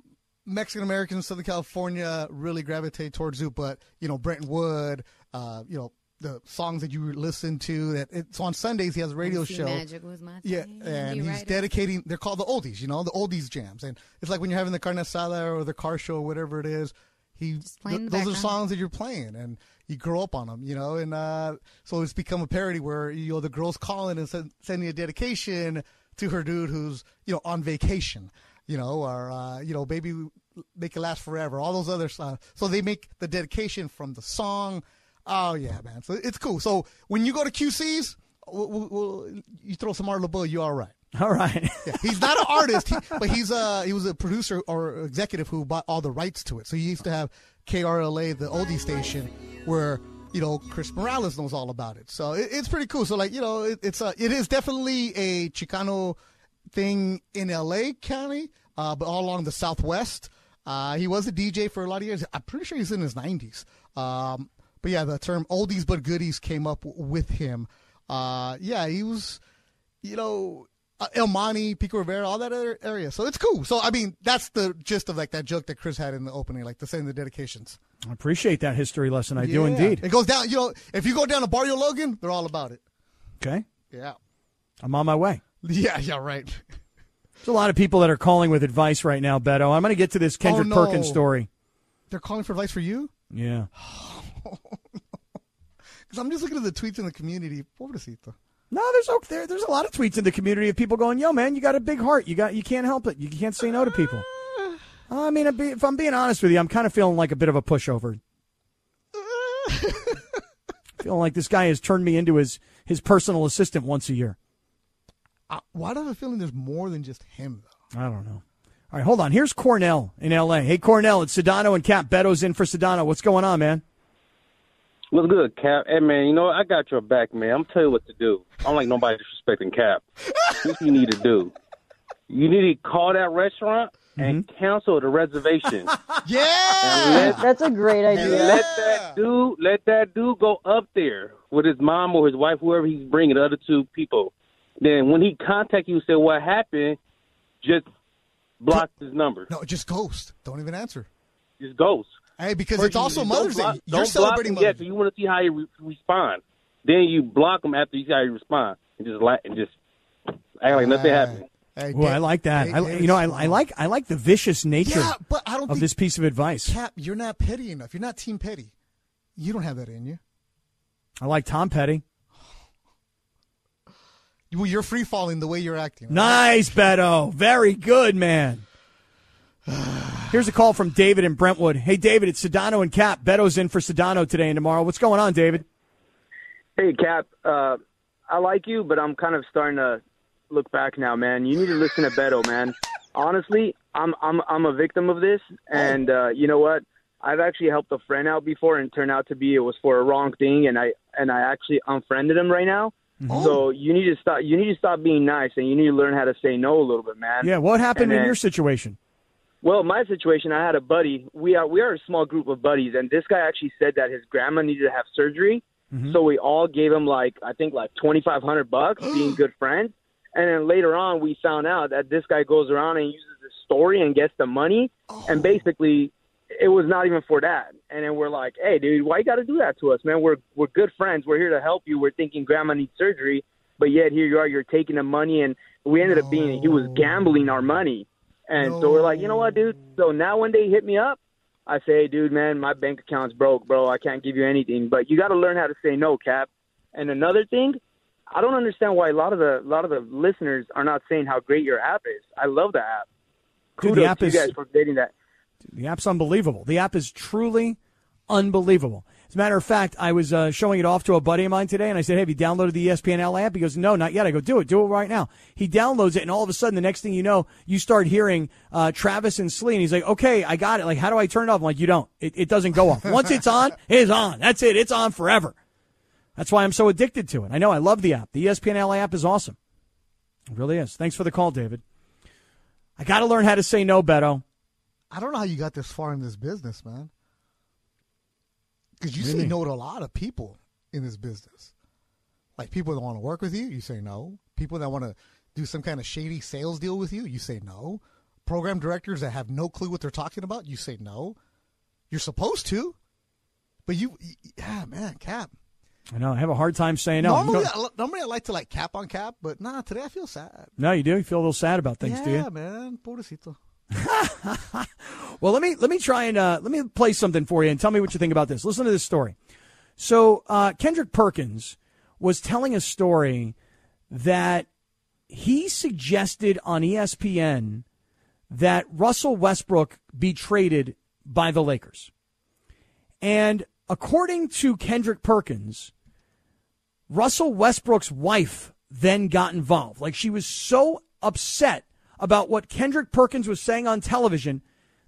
Speaker 3: Mexican Americans, in Southern California really gravitate towards you. But, you know, Brenton Wood, uh, you know, the songs that you listen to that it's on Sundays he has a radio show.
Speaker 4: Magic was my thing.
Speaker 3: yeah, and he's dedicating. They're called the oldies, you know, the oldies jams, and it's like when you're having the carne asada or the car show, or whatever it is. He th- those are songs that you're playing, and you grow up on them, you know, and uh, so it's become a parody where you know the girl's calling and send, sending a dedication to her dude who's you know on vacation, you know, or uh, you know, baby make it last forever, all those other songs. So they make the dedication from the song Oh yeah, man. So it's cool. So when you go to QC's, we'll, we'll, you throw some Art Laboe, you all right.
Speaker 2: All right.
Speaker 3: yeah, he's not an artist, he, but he's uh he was a producer or executive who bought all the rights to it. So he used to have KRLA, the oldie station, where you know Chris Morales knows all about it. So it, it's pretty cool. So like you know it, it's uh, it is definitely a Chicano thing in LA County, uh, but all along the Southwest. Uh, he was a DJ for a lot of years. I'm pretty sure he's in his 90s. Um, but yeah, the term oldies but goodies came up with him. Uh, yeah, he was, you know, uh, El Monte, Pico Rivera, all that other area. So it's cool. So I mean, that's the gist of like that joke that Chris had in the opening, like the saying the dedications.
Speaker 2: I appreciate that history lesson. I yeah. do indeed.
Speaker 3: It goes down. You know, if you go down to Barrio Logan, they're all about it.
Speaker 2: Okay.
Speaker 3: Yeah.
Speaker 2: I'm on my way.
Speaker 3: Yeah. Yeah. Right.
Speaker 2: There's a lot of people that are calling with advice right now, Beto. I'm going to get to this Kendrick oh, no. Perkins story.
Speaker 3: They're calling for advice for you?
Speaker 2: Yeah.
Speaker 3: Because I'm just looking at the tweets in the community. Pobrecito.
Speaker 2: No, there's there, there's a lot of tweets in the community of people going, "Yo, man, you got a big heart. You got you can't help it. You can't say no to people." I mean, if I'm being honest with you, I'm kind of feeling like a bit of a pushover. feeling like this guy has turned me into his his personal assistant once a year.
Speaker 3: Uh, why do I have a feeling there's more than just him, though?
Speaker 2: I don't know. All right, hold on. Here's Cornell in L.A. Hey, Cornell, it's Sedano and Kap. Beto's in for Sedano. What's going on, man?
Speaker 6: What's good, Kap? Hey, man, you know, what? I got your back, man. I'm tell you what to do. I don't like nobody disrespecting Kap. what you need to do. You need to call that restaurant and mm-hmm. cancel the reservation.
Speaker 3: yeah,
Speaker 5: let, that's a great idea.
Speaker 6: Let that dude, let that dude go up there with his mom or his wife, whoever he's bringing, the other two people. Then when he contact you, say what happened, just block his number.
Speaker 3: No, just ghost. Don't even answer.
Speaker 6: Just ghost.
Speaker 3: Hey, because First, it's also Mother's Day. You're celebrating Mother's
Speaker 6: Day. you want to see how he re- respond. Then you block him after you see how he respond, and just la- and just act like nothing happened.
Speaker 2: Hey, Ooh, I like that. Hey, I, you know, I, I, like I like the vicious nature
Speaker 3: yeah, but I don't
Speaker 2: of this piece of advice.
Speaker 3: Kap, you're not petty enough. You're not Team Petty. You don't have that in you.
Speaker 2: I like Tom Petty.
Speaker 3: Well, you're free falling the way you're acting. Right?
Speaker 2: Nice, Beto. Very good, man. Here's a call from David in Brentwood. Hey, David, it's Sedano and Kap. Beto's in for Sedano today and tomorrow. What's going on, David?
Speaker 7: Hey, Kap. Uh, I like you, but I'm kind of starting to look back now, man. You need to listen to Beto, man. Honestly, I'm I'm I'm a victim of this, and uh, you know what? I've actually helped a friend out before, and turned out to be it was for a wrong thing, and I and I actually unfriended him right now. Mm-hmm. So you need to stop. You need to stop being nice, and you need to learn how to say no a little bit, man.
Speaker 2: Yeah. What happened in your situation?
Speaker 7: Well, my situation, I had a buddy. We are we are a small group of buddies, and this guy actually said that his grandma needed to have surgery. Mm-hmm. So we all gave him like I think like twenty five hundred bucks, being good friends. And then later on, we found out that this guy goes around and uses the story and gets the money, oh. and basically, it was not even for that. And then we're like, "Hey, dude, why you got to do that to us, man? We're we're good friends. We're here to help you. We're thinking grandma needs surgery, but yet here you are, you're taking the money." And we ended up being he was gambling our money. And no. so we're like, you know what, dude? So now when they hit me up, I say, hey, dude, man, my bank account's broke, bro. I can't give you anything. But you got to learn how to say no, Kap. And another thing, I don't understand why a lot of the a lot of the listeners are not saying how great your app is. I love the app. Kudos
Speaker 2: dude, the app
Speaker 7: to
Speaker 2: is,
Speaker 7: you guys for creating that.
Speaker 2: The app's unbelievable. The app is truly unbelievable. As a matter of fact, I was uh, showing it off to a buddy of mine today, and I said, hey, have you downloaded the ESPN app? He goes, no, not yet. I go, do it. Do it right now. He downloads it, and all of a sudden, the next thing you know, you start hearing uh, Travis and Slee, and he's like, okay, I got it. Like, how do I turn it off? I'm like, you don't. It, it doesn't go off. Once it's on, it's on. That's it. It's on forever. That's why I'm so addicted to it. I know I love the app. The ESPN app is awesome. It really is. Thanks for the call, David. I got to learn how to say no, Beto.
Speaker 3: I don't know how you got this far in this business, man. Because you really? say no to a lot of people in this business. Like people that want to work with you, you say no. people that want to do some kind of shady sales deal with you, you say no. Program directors that have no clue what they're talking about, you say no. You're supposed to, but you, yeah, man, Kap.
Speaker 2: I know. I have a hard time saying no.
Speaker 3: Normally, I, normally I like to like cap on cap, but nah, today I feel sad.
Speaker 2: No, you do. You feel a little sad about things,
Speaker 3: yeah,
Speaker 2: do you?
Speaker 3: Yeah, man, pobrecito.
Speaker 2: well, let me let me try and uh, let me play something for you and tell me what you think about this. Listen to this story. So uh, Kendrick Perkins was telling a story that he suggested on ESPN that Russell Westbrook be traded by the Lakers. And according to Kendrick Perkins, Russell Westbrook's wife then got involved. Like she was so upset about what Kendrick Perkins was saying on television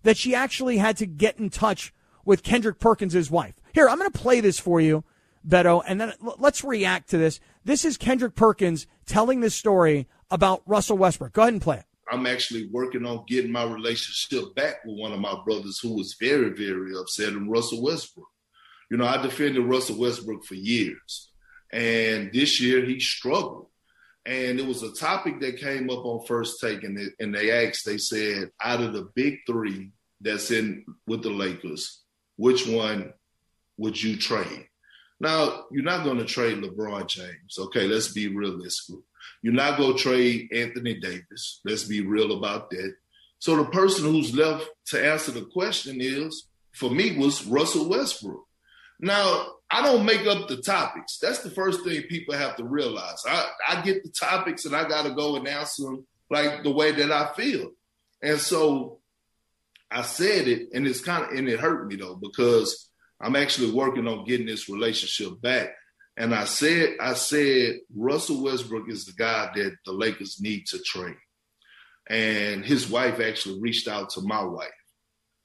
Speaker 2: that she actually had to get in touch with Kendrick Perkins' wife. Here, I'm going to play this for you, Beto, and then let's react to this. This is Kendrick Perkins telling this story about Russell Westbrook. Go ahead and play it.
Speaker 8: I'm actually working on getting my relationship back with one of my brothers who was very, very upset, and Russell Westbrook. You know, I defended Russell Westbrook for years, and this year he struggled. And it was a topic that came up on first take, and they, and they asked, they said, out of the big three that's in with the Lakers, which one would you trade? Now, you're not going to trade LeBron James. Okay, let's be realistic. You're not going to trade Anthony Davis. Let's be real about that. So the person who's left to answer the question is, for me, was Russell Westbrook. Now, I don't make up the topics. That's the first thing people have to realize. I, I get the topics and I got to go announce them like the way that I feel. And so I said it, and it's kind of, and it hurt me though, because I'm actually working on getting this relationship back. And I said, I said, Russell Westbrook is the guy that the Lakers need to trade. And his wife actually reached out to my wife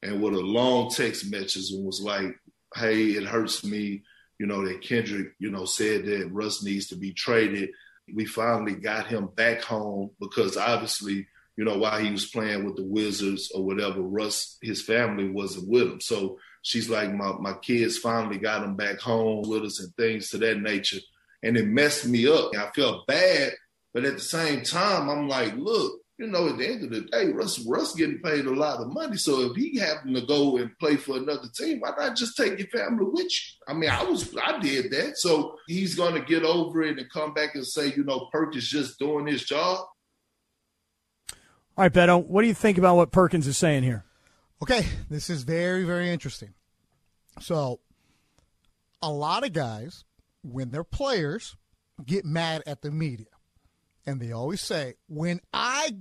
Speaker 8: and with a long text message and was like, hey, it hurts me, you know, that Kendrick, you know, said that Russ needs to be traded. We finally got him back home because obviously, you know, while he was playing with the Wizards or whatever, Russ, his family wasn't with him. So she's like, my, my kids finally got him back home with us and things to that nature. And it messed me up. I felt bad, but at the same time, I'm like, look, you know, at the end of the day, Russ Russ getting paid a lot of money. So if he happened to go and play for another team, why not just take your family with you? I mean, I was I did that. So he's gonna get over it and come back and say, you know, Perk is just doing his job.
Speaker 2: All right, Beto, what do you think about what Perkins is saying here?
Speaker 3: Okay, this is very, very interesting. So a lot of guys, when they're players, get mad at the media and they always say, when I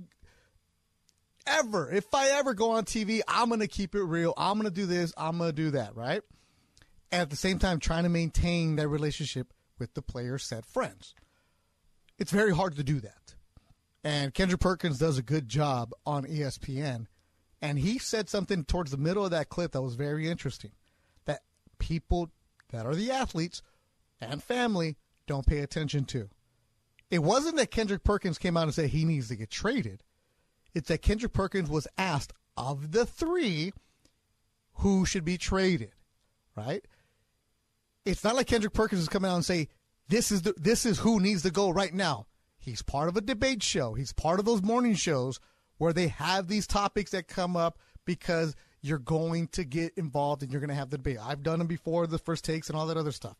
Speaker 3: ever, if I ever go on TV, I'm going to keep it real. I'm going to do this. I'm going to do that, right? And at the same time, trying to maintain that relationship with the player set friends. It's very hard to do that. And Kendrick Perkins does a good job on ESPN. And he said something towards the middle of that clip that was very interesting that people that are the athletes and family don't pay attention to. It wasn't that Kendrick Perkins came out and said he needs to get traded. It's that Kendrick Perkins was asked of the three who should be traded, right? It's not like Kendrick Perkins is coming out and say this is the, this is who needs to go right now. He's part of a debate show. He's part of those morning shows where they have these topics that come up because you're going to get involved and you're going to have the debate. I've done them before, the first takes and all that other stuff.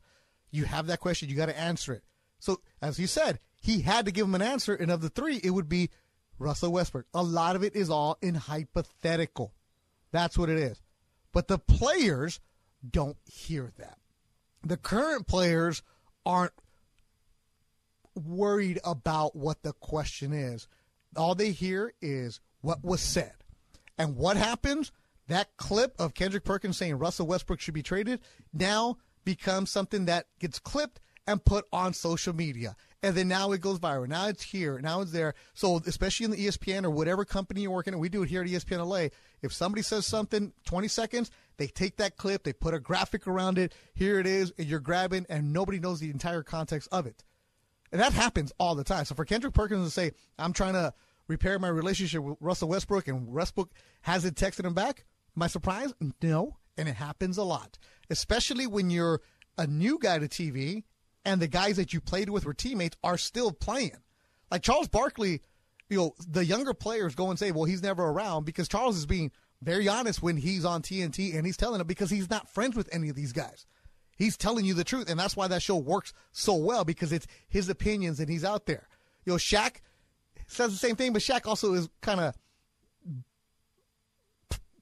Speaker 3: You have that question, you got to answer it. So, as you said, he had to give him an answer, and of the three, it would be Russell Westbrook. A lot of it is all in hypothetical. That's what it is. But the players don't hear that. The current players aren't worried about what the question is. All they hear is what was said. And what happens? That clip of Kendrick Perkins saying Russell Westbrook should be traded now becomes something that gets clipped and put on social media and then now it goes viral. Now it's here. Now it's there. So especially in the ESPN or whatever company you're working at, we do it here at ESPN LA. If somebody says something 20 seconds, they take that clip, they put a graphic around it. Here it is, and you're grabbing, and nobody knows the entire context of it. And that happens all the time. So for Kendrick Perkins to say, I'm trying to repair my relationship with Russell Westbrook, and Westbrook hasn't texted him back, my surprise? No. And it happens a lot, especially when you're a new guy to TV and the guys that you played with were teammates are still playing. Like Charles Barkley, you know, the younger players go and say, well, he's never around because Charles is being very honest when he's on TNT and he's telling them because he's not friends with any of these guys. He's telling you the truth, and that's why that show works so well because it's his opinions and he's out there. You know, Shaq says the same thing, but Shaq also is kind of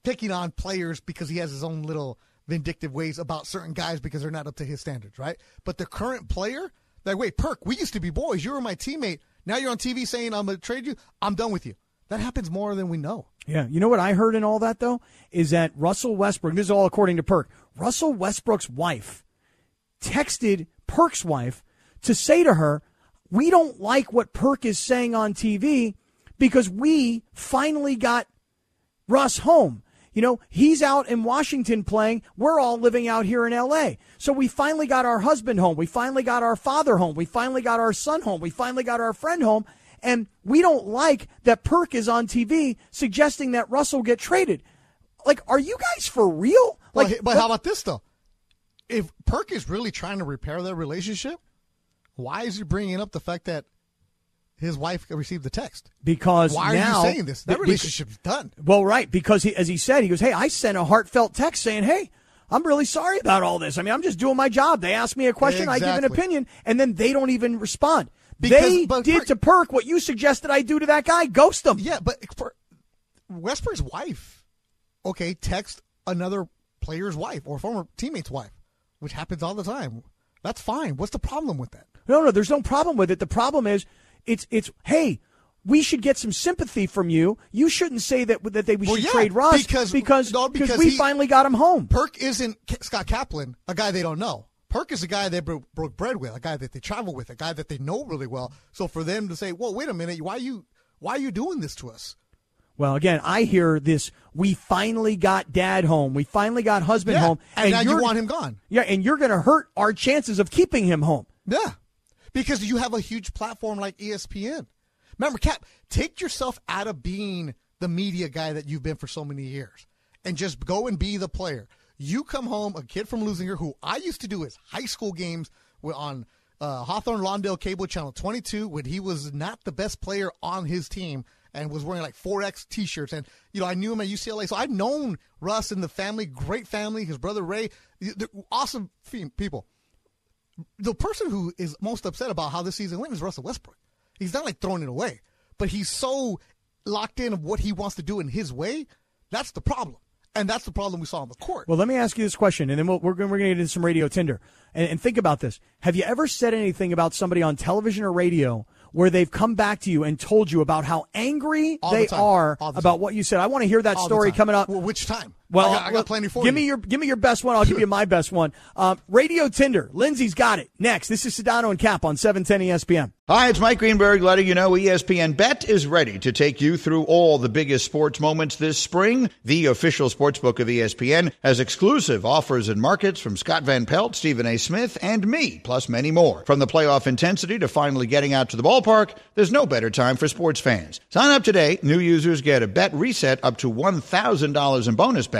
Speaker 3: picking on players because he has his own little vindictive ways about certain guys because they're not up to his standards, right? But the current player, like, wait, Perk, we used to be boys. You were my teammate. Now you're on TV saying I'm going to trade you. I'm done with you. That happens more than we know.
Speaker 2: Yeah. You know what I heard in all that, though? Is that Russell Westbrook, this is all according to Perk, Russell Westbrook's wife texted Perk's wife to say to her, We don't like what Perk is saying on TV because we finally got Russ home. You know, he's out in Washington playing. We're all living out here in LA. So we finally got our husband home. We finally got our father home. We finally got our son home. We finally got our friend home. And we don't like that Perk is on TV suggesting that Russell get traded. Like, are you guys for real? Like,
Speaker 3: but, but how about this though? If Perk is really trying to repair their relationship, why is he bringing up the fact that his wife received the text?
Speaker 2: Because
Speaker 3: why
Speaker 2: now,
Speaker 3: are you saying this? That relationship's done.
Speaker 2: Well, right, because he, as he said, he goes, "Hey, I sent a heartfelt text saying, hey." I'm really sorry about all this. I mean, I'm just doing my job. They ask me a question,
Speaker 3: exactly.
Speaker 2: I give an opinion, and then they don't even respond. Because, they did to Perk what you suggested I do to that guy. Ghost him.
Speaker 3: Yeah, but for Westbrook's wife, okay, text another player's wife or former teammate's wife, which happens all the time. That's fine. What's the problem with that?
Speaker 2: No, no, there's no problem with it. The problem is, it's it's hey, we should get some sympathy from you. You shouldn't say that that they we
Speaker 3: well,
Speaker 2: should
Speaker 3: yeah,
Speaker 2: trade Russ
Speaker 3: because
Speaker 2: because,
Speaker 3: no, because
Speaker 2: we
Speaker 3: he,
Speaker 2: finally got him home.
Speaker 3: Perk isn't Scott Kaplan, a guy they don't know. Perk is a guy they broke, broke bread with, a guy that they travel with, a guy that they know really well. So for them to say, "Well, wait a minute, why are you why are you doing this to us?"
Speaker 2: Well, again, I hear this. We finally got dad home. We finally got husband
Speaker 3: yeah,
Speaker 2: home,
Speaker 3: and, and now you want him gone.
Speaker 2: Yeah, and you're going to hurt our chances of keeping him home.
Speaker 3: Yeah, because you have a huge platform like ESPN. Remember, Kap, take yourself out of being the media guy that you've been for so many years, and just go and be the player. You come home, a kid from Leuzinger, who I used to do his high school games on uh, Hawthorne Lawndale Cable Channel 22 when he was not the best player on his team and was wearing like 4X t shirts. And, you know, I knew him at UCLA. So I've known Russ and the family, great family, his brother Ray, awesome people. The person who is most upset about how this season went is Russell Westbrook. He's not like throwing it away, but he's so locked in of what he wants to do in his way. That's the problem. And that's the problem we saw on the court.
Speaker 2: Well, let me ask you this question, and then we we are going to get into some radio Tinder. And, and think about this. Have you ever said anything about somebody on television or radio where they've come back to you and told you about how angry
Speaker 3: All
Speaker 2: they
Speaker 3: the
Speaker 2: are
Speaker 3: the
Speaker 2: about what you said? I want to hear that
Speaker 3: All
Speaker 2: story coming up.
Speaker 3: Well, which time?
Speaker 2: Well,
Speaker 3: I got, I got plenty for
Speaker 2: give
Speaker 3: you.
Speaker 2: me your give me your best one. I'll give you my best one. Um, Radio Tinder. Lindsay's got it. Next, this is Sedano and Kap on 710 ESPN.
Speaker 9: Hi, it's Mike Greenberg letting you know ESPN Bet is ready to take you through all the biggest sports moments this spring. The official sports book of ESPN has exclusive offers and markets from Scott Van Pelt, Stephen A. Smith, and me, plus many more. From the playoff intensity to finally getting out to the ballpark, there's no better time for sports fans. Sign up today. New users get a bet reset up to $1,000 in bonus bets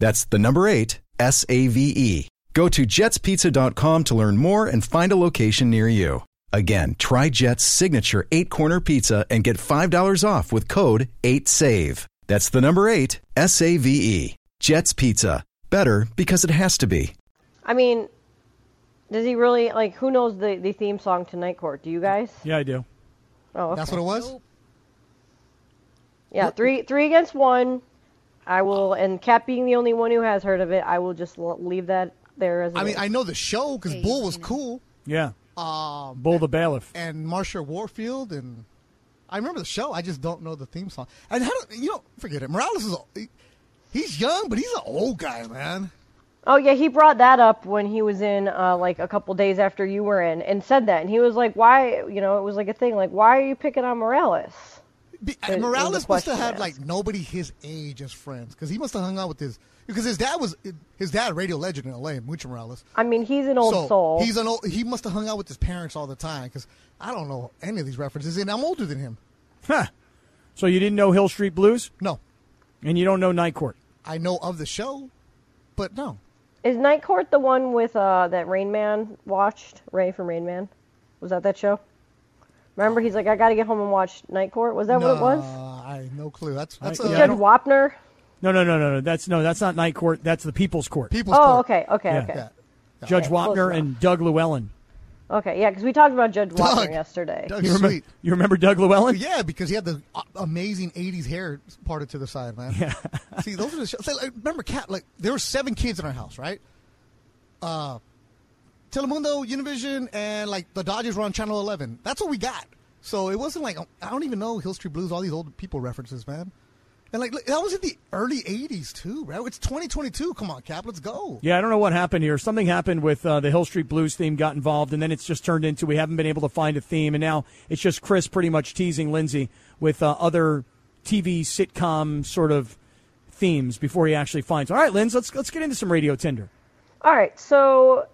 Speaker 10: That's the number eight, S A V E. Go to jetspizza.com to learn more and find a location near you. Again, try Jet's signature eight corner pizza and get $5 off with code 8SAVE. That's the number eight, S A V E. Jet's Pizza. Better because it has to be.
Speaker 5: I mean, does he really like? Who knows the the theme song to Night Court? Do you guys?
Speaker 2: Yeah, I do.
Speaker 5: Oh, okay.
Speaker 3: That's what it was?
Speaker 5: Yeah, three three against one. I will, and Kap being the only one who has heard of it, I will just leave that there as.
Speaker 3: I mean,
Speaker 5: is.
Speaker 3: I know the show because Bull was cool.
Speaker 2: Yeah.
Speaker 3: Um,
Speaker 2: Bull the bailiff.
Speaker 3: and Marsha Warfield, and I remember the show. I just don't know the theme song. And how do you know? Forget it. Morales is he- he's young, but he's an old guy, man.
Speaker 5: Oh yeah, he brought that up when he was in, uh, like a couple days after you were in, and said that, and he was like, "Why?" You know, it was like a thing, like, "Why are you picking on Morales?"
Speaker 3: Be,
Speaker 5: There- there was a
Speaker 3: Morales must have had like nobody his age as friends because he must have hung out with his because his dad was his dad a radio legend in L.A. Mucho Morales.
Speaker 5: I mean, he's an old
Speaker 3: so
Speaker 5: soul.
Speaker 3: He's an old. He must have hung out with his parents all the time because I don't know any of these references, and I'm older than him.
Speaker 2: Huh. So you didn't know Hill Street Blues?
Speaker 3: No,
Speaker 2: And you don't know Night Court?
Speaker 3: I know of the show, but no.
Speaker 5: Is Night Court the one with uh, that Rain Man watched? Ray from Rain Man? Was that that show? Remember, he's like, I got to get home and watch Night Court. Was that what it was?
Speaker 3: Nah, I have no clue. That's that's
Speaker 2: I-
Speaker 3: a
Speaker 2: yeah,
Speaker 5: Judge
Speaker 2: don't-
Speaker 5: Wapner.
Speaker 2: No, no, no, no, no. That's no, that's not Night Court. That's the People's Court.
Speaker 3: People's
Speaker 5: Oh,
Speaker 3: Court.
Speaker 5: Oh, okay, okay,
Speaker 2: Yeah.
Speaker 5: okay,
Speaker 3: Yeah.
Speaker 2: Judge
Speaker 5: Okay,
Speaker 2: Wapner and Doug Llewellyn.
Speaker 5: okay. Yeah, because we talked about Judge Wapner yesterday.
Speaker 3: Doug's
Speaker 2: You remember,
Speaker 3: sweet.
Speaker 2: you remember Doug Llewellyn?
Speaker 3: Yeah, because he had the amazing '80s hair parted to the side, man.
Speaker 2: Yeah.
Speaker 3: See, those are the shows. Like, remember, Kap? Like there were seven kids in our house, right? Uh, Telemundo, Univision, and like the Dodgers were on Channel 11. That's what we got. So it wasn't like I don't even know Hill Street Blues, all these old people references, man. And like that was in the early '80s too, bro. It's 2022. Come on, Kap, let's go.
Speaker 2: Yeah, I don't know what happened here. Something happened with uh, the Hill Street Blues theme got involved, and then it's just turned into we haven't been able to find a theme, and now it's just Chris pretty much teasing Lindsay with uh, other TV sitcom sort of themes before he actually finds. All right, Lindsay, let's let's get into some Radio Tinder.
Speaker 5: All right, so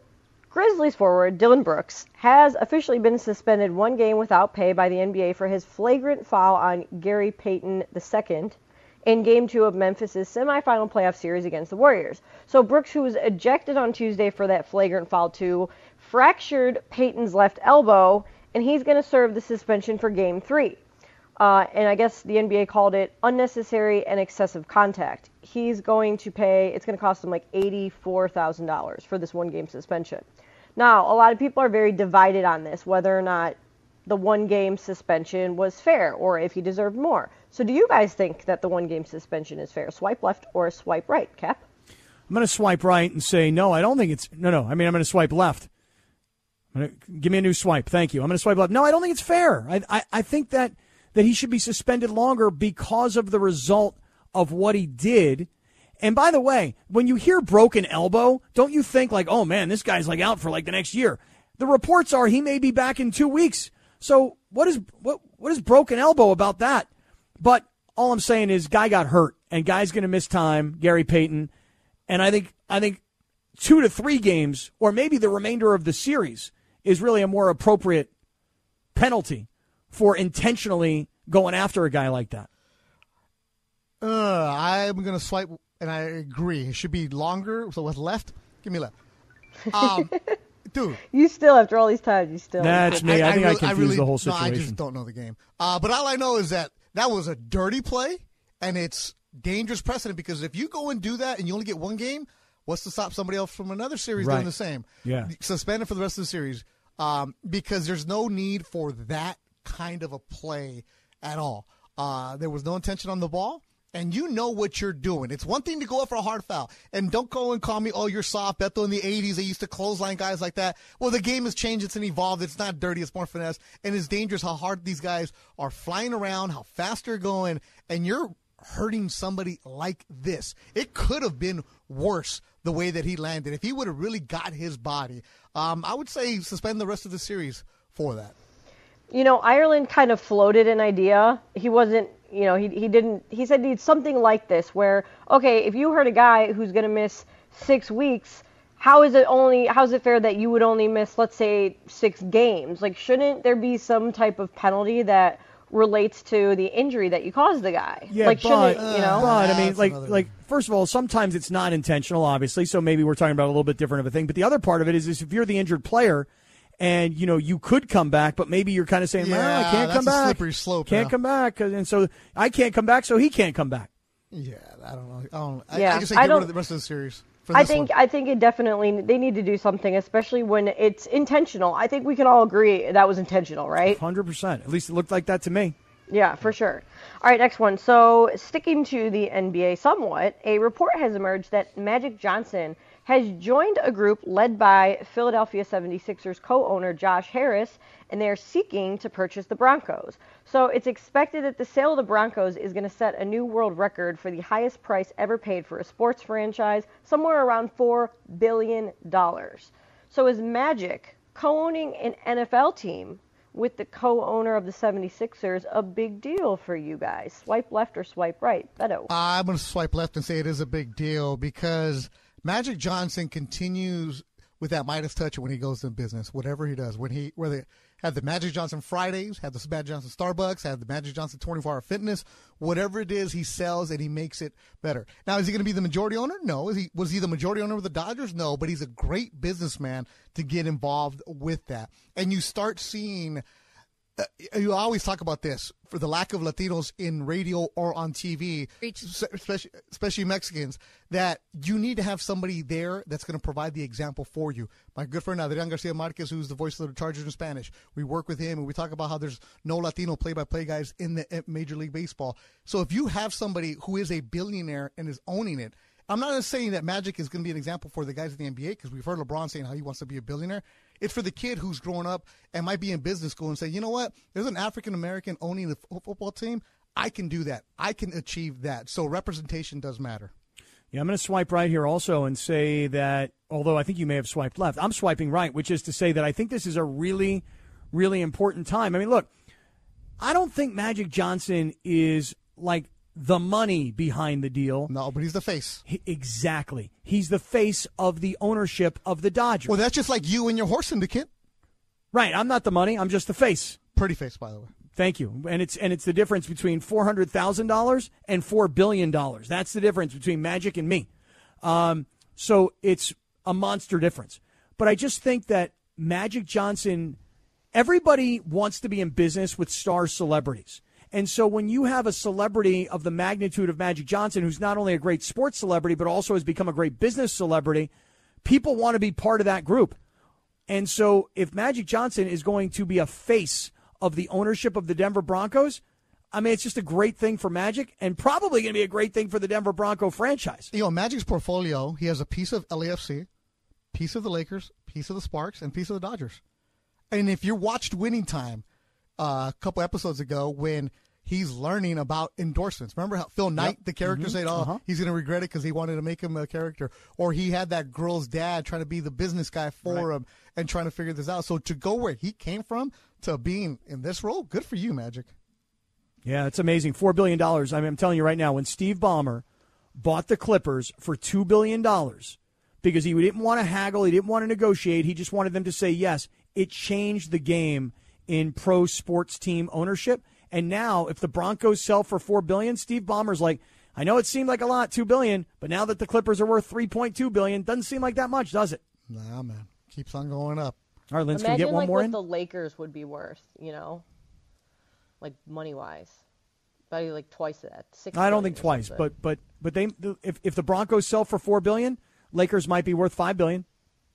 Speaker 5: Grizzlies forward Dillon Brooks has officially been suspended one game without pay by the NBA for his flagrant foul on Gary Payton II in Game 2 of Memphis' semifinal playoff series against the Warriors. So Brooks, who was ejected on Tuesday for that flagrant foul too, fractured Payton's left elbow, and he's going to serve the suspension for Game 3. Uh, and I guess the NBA called it unnecessary and excessive contact. He's going to pay, it's going to cost him like $84,000 for this one game suspension. Now, a lot of people are very divided on this, whether or not the one game suspension was fair or if he deserved more. So, do you guys think that the one game suspension is fair? Swipe left or swipe right, Kap?
Speaker 2: I'm going to swipe right and say no. I don't think it's no, no. I mean, I'm going to swipe left. Gonna, give me a new swipe, thank you. I'm going to swipe left. No, I don't think it's fair. I, I, I think that that he should be suspended longer because of the result of what he did. And by the way, when you hear broken elbow, don't you think like, oh man, this guy's like out for like the next year? The reports are he may be back in two weeks. So what is what what is broken elbow about that? But all I'm saying is, guy got hurt, and guy's going to miss time. Gary Payton, and I think I think two to three games, or maybe the remainder of the series, is really a more appropriate penalty for intentionally going after a guy like that.
Speaker 3: Uh, I'm gonna swipe, and I agree. It should be longer. So with left, give me left. Um, dude,
Speaker 5: You still, after all these times, you still.
Speaker 2: That's me. I, think I,
Speaker 3: really-
Speaker 2: confused
Speaker 3: really-
Speaker 2: the whole
Speaker 3: No, I just don't know the game. Uh, but all I know is that that was a dirty play, and it's dangerous precedent because if you go and do that and you only get one game, what's to stop somebody else from another series
Speaker 2: Right.
Speaker 3: doing the same?
Speaker 2: Yeah.
Speaker 3: suspended for the rest of the series um, because there's no need for that kind of a play at all. Uh, there was no intention on the ball. And you know what you're doing. It's one thing to go up for a hard foul. And don't go and call me, oh, you're soft. Beto in the 80s, they used to clothesline guys like that. Well, the game has changed. It's an evolved. It's not dirty. It's more finesse. And it's dangerous how hard these guys are flying around, how fast they're going. And you're hurting somebody like this. It could have been worse the way that he landed. If he would have really got his body, um, I would say suspend the rest of the series for that.
Speaker 5: You know, Ireland kind of floated an idea. He wasn't, you know, he, he didn't, he said he'd something like this where, okay, if you hurt a guy who's going to miss six weeks, how is it only, how is it fair that you would only miss, let's say, six games? Like, shouldn't there be some type of penalty that relates to the injury that you caused the guy?
Speaker 2: Yeah,
Speaker 5: like,
Speaker 2: but,
Speaker 5: shouldn't, you know?
Speaker 2: but I mean,
Speaker 3: That's
Speaker 2: like, like first of all, sometimes it's not intentional, obviously. So maybe we're talking about a little bit different of a thing. But the other part of it is, is if you're the injured player, and you know you could come back, but maybe you're kind of saying, "Well, I can't
Speaker 3: that's
Speaker 2: come
Speaker 3: a
Speaker 2: back,
Speaker 3: slippery slope
Speaker 2: can't
Speaker 3: now.
Speaker 2: come back," and so I can't come back, so he can't come back.
Speaker 3: Yeah, I don't know. I don't. I,
Speaker 5: Yeah,
Speaker 3: I just say
Speaker 5: I
Speaker 3: get rid
Speaker 5: don't-
Speaker 3: of the rest of the series.
Speaker 5: I think
Speaker 3: one.
Speaker 5: I think it definitely they need to do something, especially when it's intentional. I think we can all agree that was intentional, right?
Speaker 2: Hundred percent. At least it looked like that to me.
Speaker 5: Yeah, for sure. All right, next one. So, sticking to the NBA somewhat, a report has emerged that Magic Johnson has joined a group led by Philadelphia 76ers co owner Josh Harris, and they are seeking to purchase the Broncos. So it's expected that the sale of the Broncos is going to set a new world record for the highest price ever paid for a sports franchise, somewhere around $4 billion. So is Magic co owning an NFL team with the co owner of the 76ers a big deal for you guys? Swipe left or swipe right? Beto.
Speaker 3: I'm going to swipe left and say it is a big deal because Magic Johnson continues with that Midas touch when he goes in business, whatever he does. When he whether had the Magic Johnson Fridays, had the Magic Johnson Starbucks, had the Magic Johnson 24 Hour Fitness, whatever it is, he sells and he makes it better. Now, is he going to be the majority owner? No. Is he was he the majority owner of the Dodgers? No. But he's a great businessman to get involved with that, and you start seeing Uh, you always talk about this for the lack of Latinos in radio or on TV, especially, especially Mexicans, that you need to have somebody there that's going to provide the example for you. My good friend Adrian Garcia Marquez, who's the voice of the Chargers in Spanish, we work with him and we talk about how there's no Latino play by play guys in the Major League Baseball. So if you have somebody who is a billionaire and is owning it, I'm not saying that Magic is going to be an example for the guys in the NBA because we've heard LeBron saying how he wants to be a billionaire. It's for the kid who's growing up and might be in business school and say, you know what? There's an African American owning the football team. I can do that. I can achieve that. So representation does matter.
Speaker 2: Yeah, I'm going to swipe right here also and say that, although I think you may have swiped left, I'm swiping right, which is to say that I think this is a really, really important time. I mean, look, I don't think Magic Johnson is like the money behind the deal.
Speaker 3: No, but he's the face.
Speaker 2: He, exactly. He's the face of the ownership of the Dodgers.
Speaker 3: Well, that's just like you and your horse syndicate.
Speaker 2: Right. I'm not the money. I'm just the face.
Speaker 3: Pretty face, by the way.
Speaker 2: Thank you. And it's and it's the difference between four hundred thousand dollars and four billion dollars. That's the difference between Magic and me. Um, so it's a monster difference. But I just think that Magic Johnson, everybody wants to be in business with star celebrities. And so when you have a celebrity of the magnitude of Magic Johnson, who's not only a great sports celebrity, but also has become a great business celebrity, people want to be part of that group. And so if Magic Johnson is going to be a face of the ownership of the Denver Broncos, I mean, it's just a great thing for Magic and probably going to be a great thing for the Denver Bronco franchise.
Speaker 3: You know, Magic's portfolio, he has a piece of LAFC, piece of the Lakers, piece of the Sparks, and piece of the Dodgers. And if you watched Winning Time, uh, a couple episodes ago when he's learning about endorsements. Remember how Phil Knight, yep. the character, mm-hmm. said, "Oh, uh-huh. he's going to regret it because he wanted to make him a character," or he had that girl's dad trying to be the business guy for right. him and trying to figure this out. So to go where he came from to being in this role, good for you, Magic.
Speaker 2: Yeah, it's amazing. Four billion dollars. I mean, I'm telling you right now, when Steve Ballmer bought the Clippers for two billion dollars because he didn't want to haggle, he didn't want to negotiate, he just wanted them to say yes. It changed the game in pro sports team ownership. And now, if the Broncos sell for four billion, Steve Ballmer's like, I know it seemed like a lot, two billion, but now that the Clippers are worth three point two billion, doesn't seem like that much, does it?
Speaker 3: Nah, man, keeps on going up.
Speaker 2: All right, Linz,
Speaker 5: Imagine
Speaker 2: can we get one
Speaker 5: like
Speaker 2: more
Speaker 5: what
Speaker 2: in?
Speaker 5: the Lakers would be worth, you know, like money wise, probably like twice that. Six
Speaker 2: I don't think twice,
Speaker 5: something.
Speaker 2: but but but they if if the Broncos sell for four billion, Lakers might be worth five billion.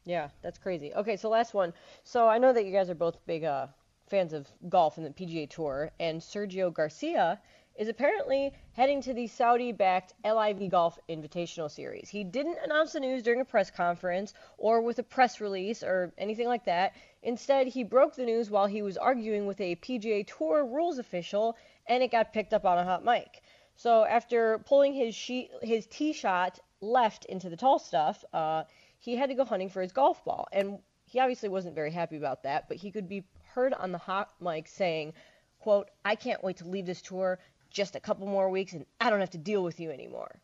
Speaker 5: Yeah, that's crazy. Okay, so last one. So I know that you guys are both big uh, fans of golf and the PGA Tour, and Sergio Garcia is apparently heading to the Saudi backed LIV Golf Invitational Series. He didn't announce the news during a press conference or with a press release or anything like that. Instead, he broke the news while he was arguing with a PGA Tour rules official, and it got picked up on a hot mic. So after pulling his his tee shot left into the tall stuff, uh, he had to go hunting for his golf ball, and he obviously wasn't very happy about that. But he could be heard on the hot mic saying, quote, I can't wait to leave this tour just a couple more weeks and I don't have to deal with you anymore.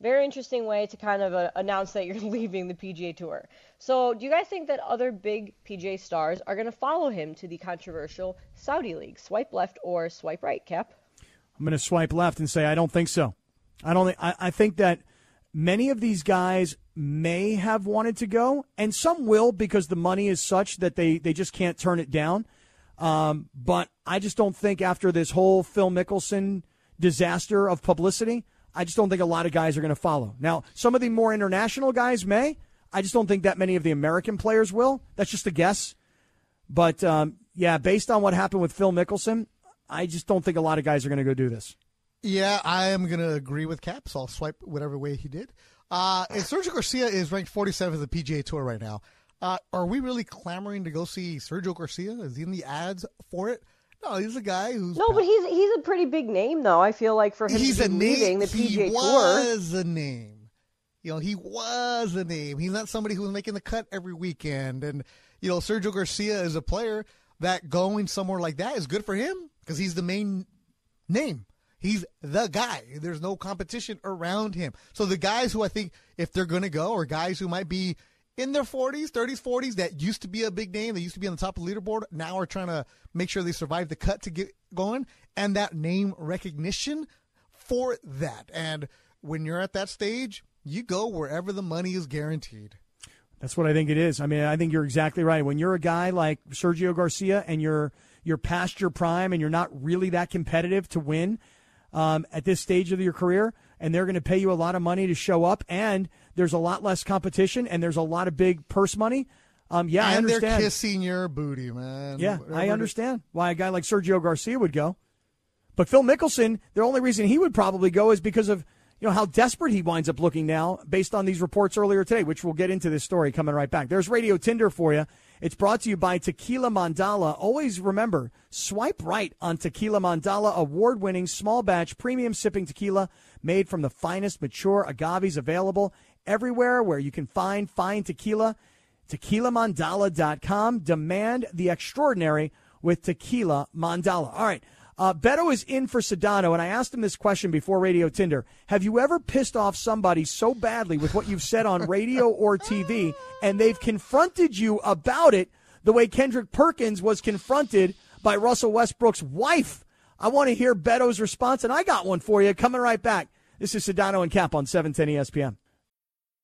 Speaker 5: Very interesting way to kind of uh, announce that you're leaving the PGA Tour. So, do you guys think that other big PGA stars are going to follow him to the controversial Saudi League? Swipe left or swipe right, Kap?
Speaker 2: I'm going to swipe left and say I don't think so. I don't. Think, I, I think that many of these guys may have wanted to go, and some will because the money is such that they, they just can't turn it down. Um, but I just don't think after this whole Phil Mickelson disaster of publicity, I just don't think a lot of guys are going to follow. Now, some of the more international guys may. I just don't think that many of the American players will. That's just a guess. But um, yeah, based on what happened with Phil Mickelson, I just don't think a lot of guys are going to go do this.
Speaker 3: Yeah, I am going to agree with Kap, so I'll swipe whatever way he did. Uh, and Sergio Garcia is ranked 47th of the PGA Tour right now. Uh, are we really clamoring to go see Sergio Garcia? Is he in the ads for it? No, he's a guy who's
Speaker 5: No, but he's he's a pretty big name though. I feel like for him
Speaker 3: he's a name.
Speaker 5: the
Speaker 3: he
Speaker 5: PGA Tour.
Speaker 3: was a name. You know, he was a name. He's not somebody who was making the cut every weekend. And you know, Sergio Garcia is a player that going somewhere like that is good for him because he's the main name. He's the guy. There's no competition around him. So the guys who I think if they're going to go or guys who might be in their 40s, 30s, 40s that used to be a big name, they used to be on the top of the leaderboard, now are trying to make sure they survive the cut to get going and that name recognition for that. And when you're at that stage, you go wherever the money is guaranteed.
Speaker 2: That's what I think it is. I mean, I think you're exactly right. When you're a guy like Sergio Garcia and you're you're past your prime and you're not really that competitive to win um, at this stage of your career, and they're going to pay you a lot of money to show up, and there's a lot less competition, and there's a lot of big purse money. Um, yeah, I
Speaker 3: and they're kissing your booty, man.
Speaker 2: Yeah,
Speaker 3: Whatever
Speaker 2: I understand why a guy like Sergio Garcia would go. But Phil Mickelson, the only reason he would probably go is because of you know how desperate he winds up looking now, based on these reports earlier today, which we'll get into this story coming right back. There's Radio Tinder for you. It's brought to you by Tequila Mandala. Always remember, swipe right on Tequila Mandala, award-winning small batch premium sipping tequila made from the finest mature agaves available everywhere where you can find fine tequila. TequilaMandala.com. Demand the extraordinary with Tequila Mandala. All right. Uh, Beto is in for Sedano, and I asked him this question before Radio Tinder. Have you ever pissed off somebody so badly with what you've said on radio or TV, and they've confronted you about it the way Kendrick Perkins was confronted by Russell Westbrook's wife? I want to hear Beto's response, and I got one for you coming right back. This is Sedano and Kap on E 710 ESPN.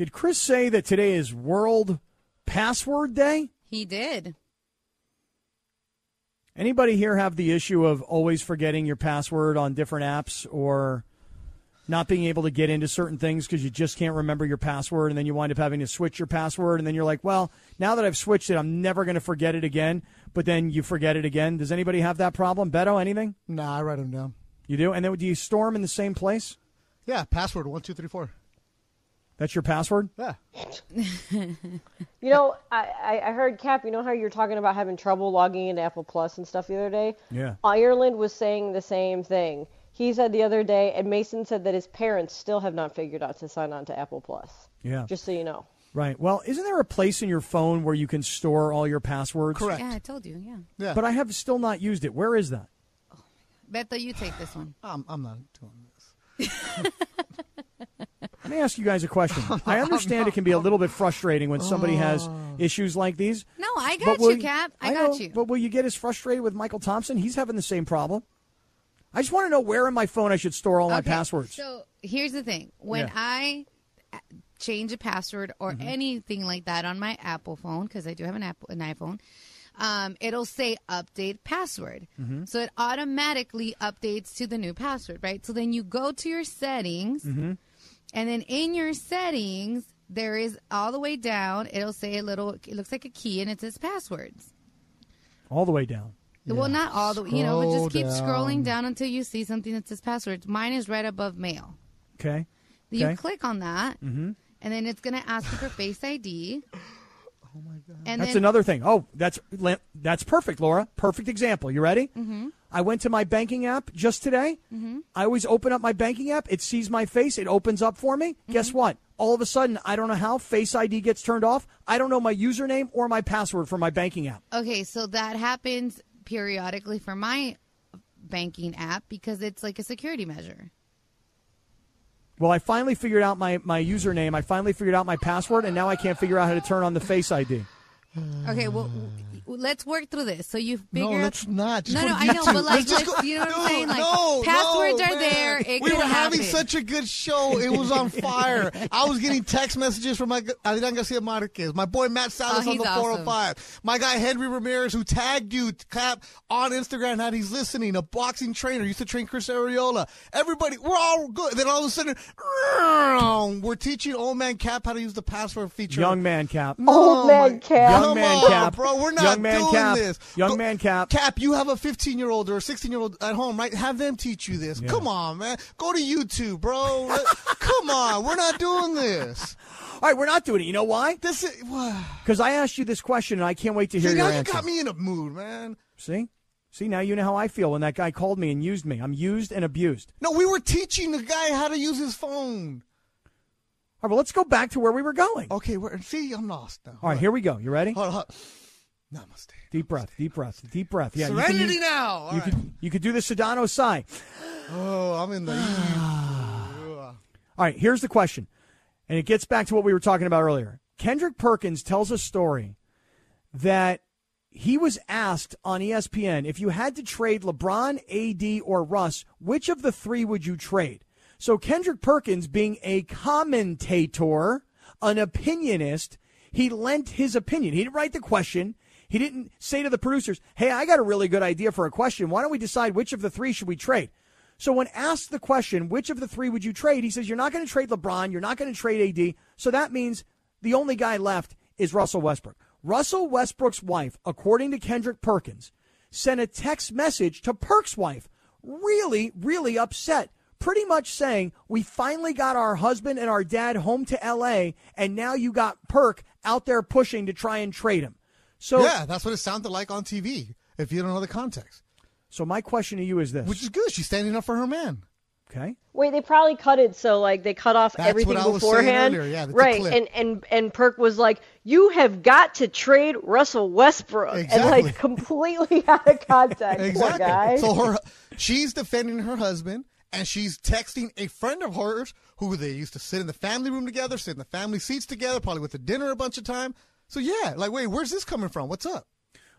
Speaker 2: Did Chris say that today is World Password Day?
Speaker 4: He did.
Speaker 2: Anybody here have the issue of always forgetting your password on different apps or not being able to get into certain things because you just can't remember your password and then you wind up having to switch your password and then you're like, well, now that I've switched it, I'm never going to forget it again. But then you forget it again. Does anybody have that problem? Beto, anything?
Speaker 3: Nah, I write them down.
Speaker 2: You do? And then do you store them in the same place?
Speaker 3: Yeah, password one two three four.
Speaker 2: That's your password?
Speaker 3: Yeah.
Speaker 5: You know, I, I I heard Kap. You know how you're talking about having trouble logging into Apple Plus and stuff the other day.
Speaker 2: Yeah.
Speaker 5: Ireland was saying the same thing. He said the other day, and Mason said that his parents still have not figured out to sign on to Apple Plus.
Speaker 2: Yeah.
Speaker 5: Just so you know.
Speaker 2: Right. Well, isn't there a place in your phone where you can store all your passwords?
Speaker 3: Correct.
Speaker 4: Yeah, I told you. Yeah.
Speaker 3: Yeah.
Speaker 2: But I have still not used it. Where is that?
Speaker 4: Oh, Beto, you take this one.
Speaker 3: I'm, I'm not doing this.
Speaker 2: Let me ask you guys a question. I understand it can be a little bit frustrating when somebody has issues like these.
Speaker 4: No, I got
Speaker 2: will
Speaker 4: you, Kap. I,
Speaker 2: know,
Speaker 4: got you.
Speaker 2: But will you get as frustrated with Michael Thompson? He's having the same problem. I just want to know where in my phone I should store all my passwords.
Speaker 4: So here's the thing: when
Speaker 2: Yeah.
Speaker 4: I uh, change a password or
Speaker 2: Mm-hmm.
Speaker 4: anything like that on my Apple phone, because I do have an Apple an iPhone, um, it'll say update password.
Speaker 2: Mm-hmm.
Speaker 4: So it automatically updates to the new password, right? So then you go to your settings,
Speaker 2: Mm-hmm.
Speaker 4: And then in your settings there is all the way down. It'll say a little. It looks like a key, and it says passwords.
Speaker 2: all the way down.
Speaker 4: Well, not all the you know, but just keep
Speaker 3: Scroll
Speaker 4: scrolling
Speaker 3: down.
Speaker 4: down until you see something that says passwords. Mine is right above mail.
Speaker 2: Okay.
Speaker 4: You
Speaker 2: Okay.
Speaker 4: click on that, Mhm. and then it's going to ask you for Face ID. Oh my god! And
Speaker 2: That's
Speaker 4: then,
Speaker 2: another thing. Oh, that's that's perfect, Laura. Perfect example. You ready? Mm-hmm. I went to my banking app just today. Mm-hmm. I always open up my banking app. It sees my face. It opens up for me.
Speaker 4: Mm-hmm.
Speaker 2: Guess what? All of a sudden, I don't know how Face ID gets turned off. I don't know my username or my password for my banking app.
Speaker 4: Okay, so that happens periodically for my banking app because it's like a security measure.
Speaker 2: Well, I finally figured out my, my username. I finally figured out my password, and now I can't figure out how to turn on the Face ID.
Speaker 4: Okay, well, let's work through this. So you figure
Speaker 3: No,
Speaker 4: out.
Speaker 3: let's not. Just
Speaker 4: no, no, I know,
Speaker 3: YouTube.
Speaker 4: but like,
Speaker 3: Let's just
Speaker 4: let's-
Speaker 3: go-
Speaker 4: you know what I'm saying? Like,
Speaker 3: no,
Speaker 4: passwords
Speaker 3: no,
Speaker 4: are
Speaker 3: man.
Speaker 4: there. It
Speaker 3: we
Speaker 4: could
Speaker 3: were having such a good show. It was on fire. I was getting text messages from my Adrian Garcia Marquez, my boy Matt Salas
Speaker 4: Oh,
Speaker 3: on
Speaker 4: he's
Speaker 3: the oh
Speaker 4: awesome.
Speaker 3: 405, my guy Henry Ramirez who tagged you Kap on Instagram that he's listening. A boxing trainer used to train Chris Arreola. Everybody, we're all good. Then all of a sudden, we're teaching old man Kap how to use the password feature.
Speaker 2: Young man Kap.
Speaker 3: No,
Speaker 5: Old man
Speaker 3: my-
Speaker 5: Kap.
Speaker 2: Young
Speaker 3: Come
Speaker 2: man
Speaker 3: on,
Speaker 2: Kap.
Speaker 3: bro. We're not
Speaker 2: Young man
Speaker 3: doing
Speaker 2: Kap.
Speaker 3: this.
Speaker 2: Young
Speaker 3: Go-
Speaker 2: man Kap.
Speaker 3: Kap, you have a 15 year old or a 16 year old at home, right? Have them teach you this. Come on, man. Go to YouTube, bro. Come on. We're not doing this.
Speaker 2: All right, we're not doing it. You know why?
Speaker 3: This is.
Speaker 2: Because I asked you this question, and I can't wait to hear
Speaker 3: See,
Speaker 2: your
Speaker 3: now you got me in a mood, man.
Speaker 2: See? See, now you know how I feel when that guy called me and used me. I'm used and abused.
Speaker 3: No, we were teaching the guy how to use his phone.
Speaker 2: All right, well, let's go back to where we were going.
Speaker 3: Okay, we're, see, I'm lost now.
Speaker 2: All right, here we go. You ready?
Speaker 3: Hold on. Namaste.
Speaker 2: Deep breath, deep breath, deep breath. Yeah, you can
Speaker 3: Serenity now. All
Speaker 2: You
Speaker 3: right.
Speaker 2: could you could do the Sedano sigh.
Speaker 3: Oh, I'm in the.
Speaker 2: All right, here's the question. And it gets back to what we were talking about earlier. Kendrick Perkins tells a story that he was asked on ESPN if you had to trade LeBron, AD, or Russ, which of the three would you trade? So Kendrick Perkins, being a commentator, an opinionist, he lent his opinion. He didn't write the question. He didn't say to the producers, "Hey, I got a really good idea for a question. Why don't we decide which of the three should we trade?" So when asked the question, which of the three would you trade? He says, You're not going to trade LeBron. You're not going to trade AD. So that means the only guy left is Russell Westbrook. Russell Westbrook's wife, according to Kendrick Perkins, sent a text message to Perk's wife, really, really upset, pretty much saying, We finally got our husband and our dad home to LA, and now you got Perk out there pushing to try and trade him. So
Speaker 3: yeah, that's what it sounded like on TV. If you don't know the context,
Speaker 2: So my question to you is this.
Speaker 3: which is good. She's standing up for her man.
Speaker 2: Okay.
Speaker 5: Wait, they probably cut it so like they cut off
Speaker 3: That's
Speaker 5: everything
Speaker 3: what I was saying
Speaker 5: beforehand.
Speaker 3: earlier, yeah, that's a
Speaker 5: right.
Speaker 3: clip.
Speaker 5: And and and Perk was like, "You have got to trade Russell Westbrook," and like completely out of context. Poor
Speaker 3: Exactly.
Speaker 5: guy.
Speaker 3: So her, she's defending her husband, and she's texting a friend of hers who they used to sit in the family room together, sit in the family seats together, probably with the dinner a bunch of time. So yeah, like, wait, where's this coming from? What's up?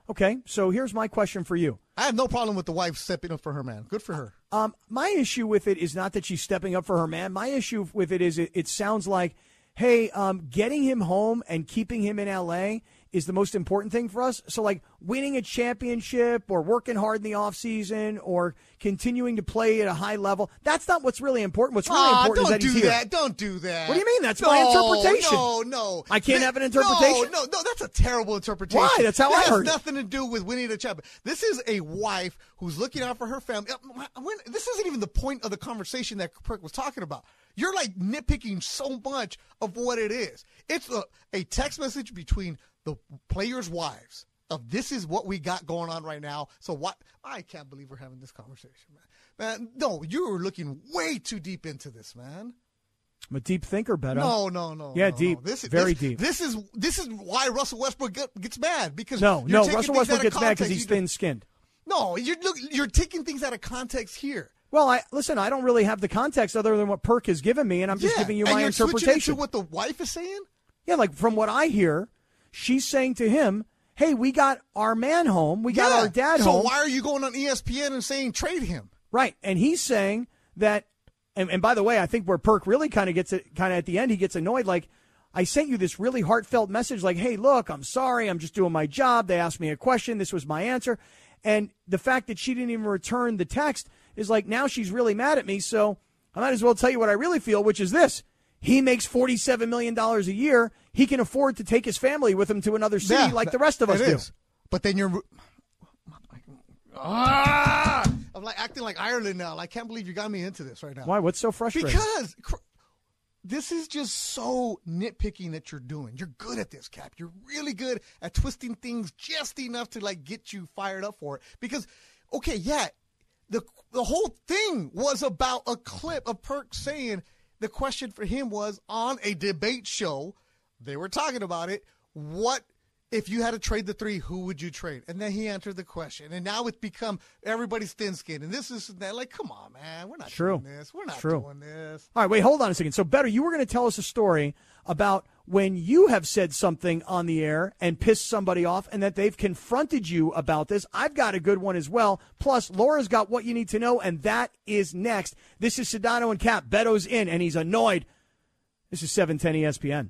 Speaker 2: Okay. So here's my question for you.
Speaker 3: I have no problem with the wife stepping up for her man. Good for her.
Speaker 2: Um, my issue with it is not that she's stepping up for her man. My issue with it is it, it sounds like, hey, um, getting him home and keeping him in LA is the most important thing for us. So like winning a championship or working hard in the offseason or continuing to play at a high level, that's not what's really important. What's really
Speaker 3: Aw,
Speaker 2: important
Speaker 3: don't
Speaker 2: is that he's
Speaker 3: do
Speaker 2: here.
Speaker 3: that. Don't do that.
Speaker 2: What do you mean? That's
Speaker 3: no,
Speaker 2: my interpretation.
Speaker 3: No, no.
Speaker 2: I can't have an interpretation?
Speaker 3: No, no, no. That's a terrible interpretation.
Speaker 2: Why? That's how
Speaker 3: That
Speaker 2: I
Speaker 3: has
Speaker 2: heard it.
Speaker 3: nothing to do with winning a championship. This is a wife who's looking out for her family. Uh, when- This isn't even the point of the conversation that Perk was talking about. You're like nitpicking so much of what it is. It's a, a text message between the players' wives of this is what we got going on right now. So what? I can't believe we're having this conversation, man. Man, no, you were looking way too deep into this, man.
Speaker 2: I'm a deep thinker, Beto.
Speaker 3: No, no, no.
Speaker 2: Yeah,
Speaker 3: no,
Speaker 2: deep.
Speaker 3: No. This is
Speaker 2: Very
Speaker 3: this,
Speaker 2: deep.
Speaker 3: This is this is why Russell Westbrook get, gets mad because
Speaker 2: no,
Speaker 3: you're
Speaker 2: no. Russell Westbrook gets mad because he's thin skinned.
Speaker 3: No, you're look, you're taking things out of context here.
Speaker 2: Well, I listen. I don't really have the context other than what Perk has given me, and I'm just
Speaker 3: Yeah,
Speaker 2: giving you
Speaker 3: and
Speaker 2: my
Speaker 3: you're
Speaker 2: interpretation.
Speaker 3: to what the wife is saying.
Speaker 2: Yeah, like from what I hear, she's saying to him, "Hey, we got our man home. We got
Speaker 3: Yeah.
Speaker 2: our dad
Speaker 3: so
Speaker 2: home."
Speaker 3: So why are you going on ESPN and saying trade him?
Speaker 2: Right, and he's saying that. And, and by the way, I think where Perk really kind of gets it, kind of at the end, he gets annoyed. Like, I sent you this really heartfelt message, like, "Hey, look, I'm sorry. I'm just doing my job. They asked me a question. This was my answer." And the fact that she didn't even return the text is like now she's really mad at me. So I might as well tell you what I really feel, which is this: he makes forty-seven million dollars a year. He can afford to take his family with him to another city,
Speaker 3: Yeah,
Speaker 2: like the rest of us do.
Speaker 3: is. But then you're. Ah! I'm like acting like Ireland now. I can't believe you got me into this right now.
Speaker 2: Why? What's so frustrating?
Speaker 3: Because this is just so nitpicking that you're doing. You're good at this, Kap. You're really good at twisting things just enough to like get you fired up for it. Because, okay, yeah, the the whole thing was about a clip of Perk saying the question for him was on a debate show. They were talking about it. What if you had to trade the three, who would you trade? And then he answered the question. And now it's become everybody's thin skin. And this is that. Like, come on, man. We're not
Speaker 2: True.
Speaker 3: doing this. We're not
Speaker 2: True.
Speaker 3: doing this.
Speaker 2: All right, wait, hold on a second. So, Beto, you were going to tell us a story about when you have said something on the air and pissed somebody off and that they've confronted you about this. I've got a good one as well. Plus, Laura's got what you need to know, and that is next. This is Sedano and Kap. Beto's in, and he's annoyed. This is 710 ESPN.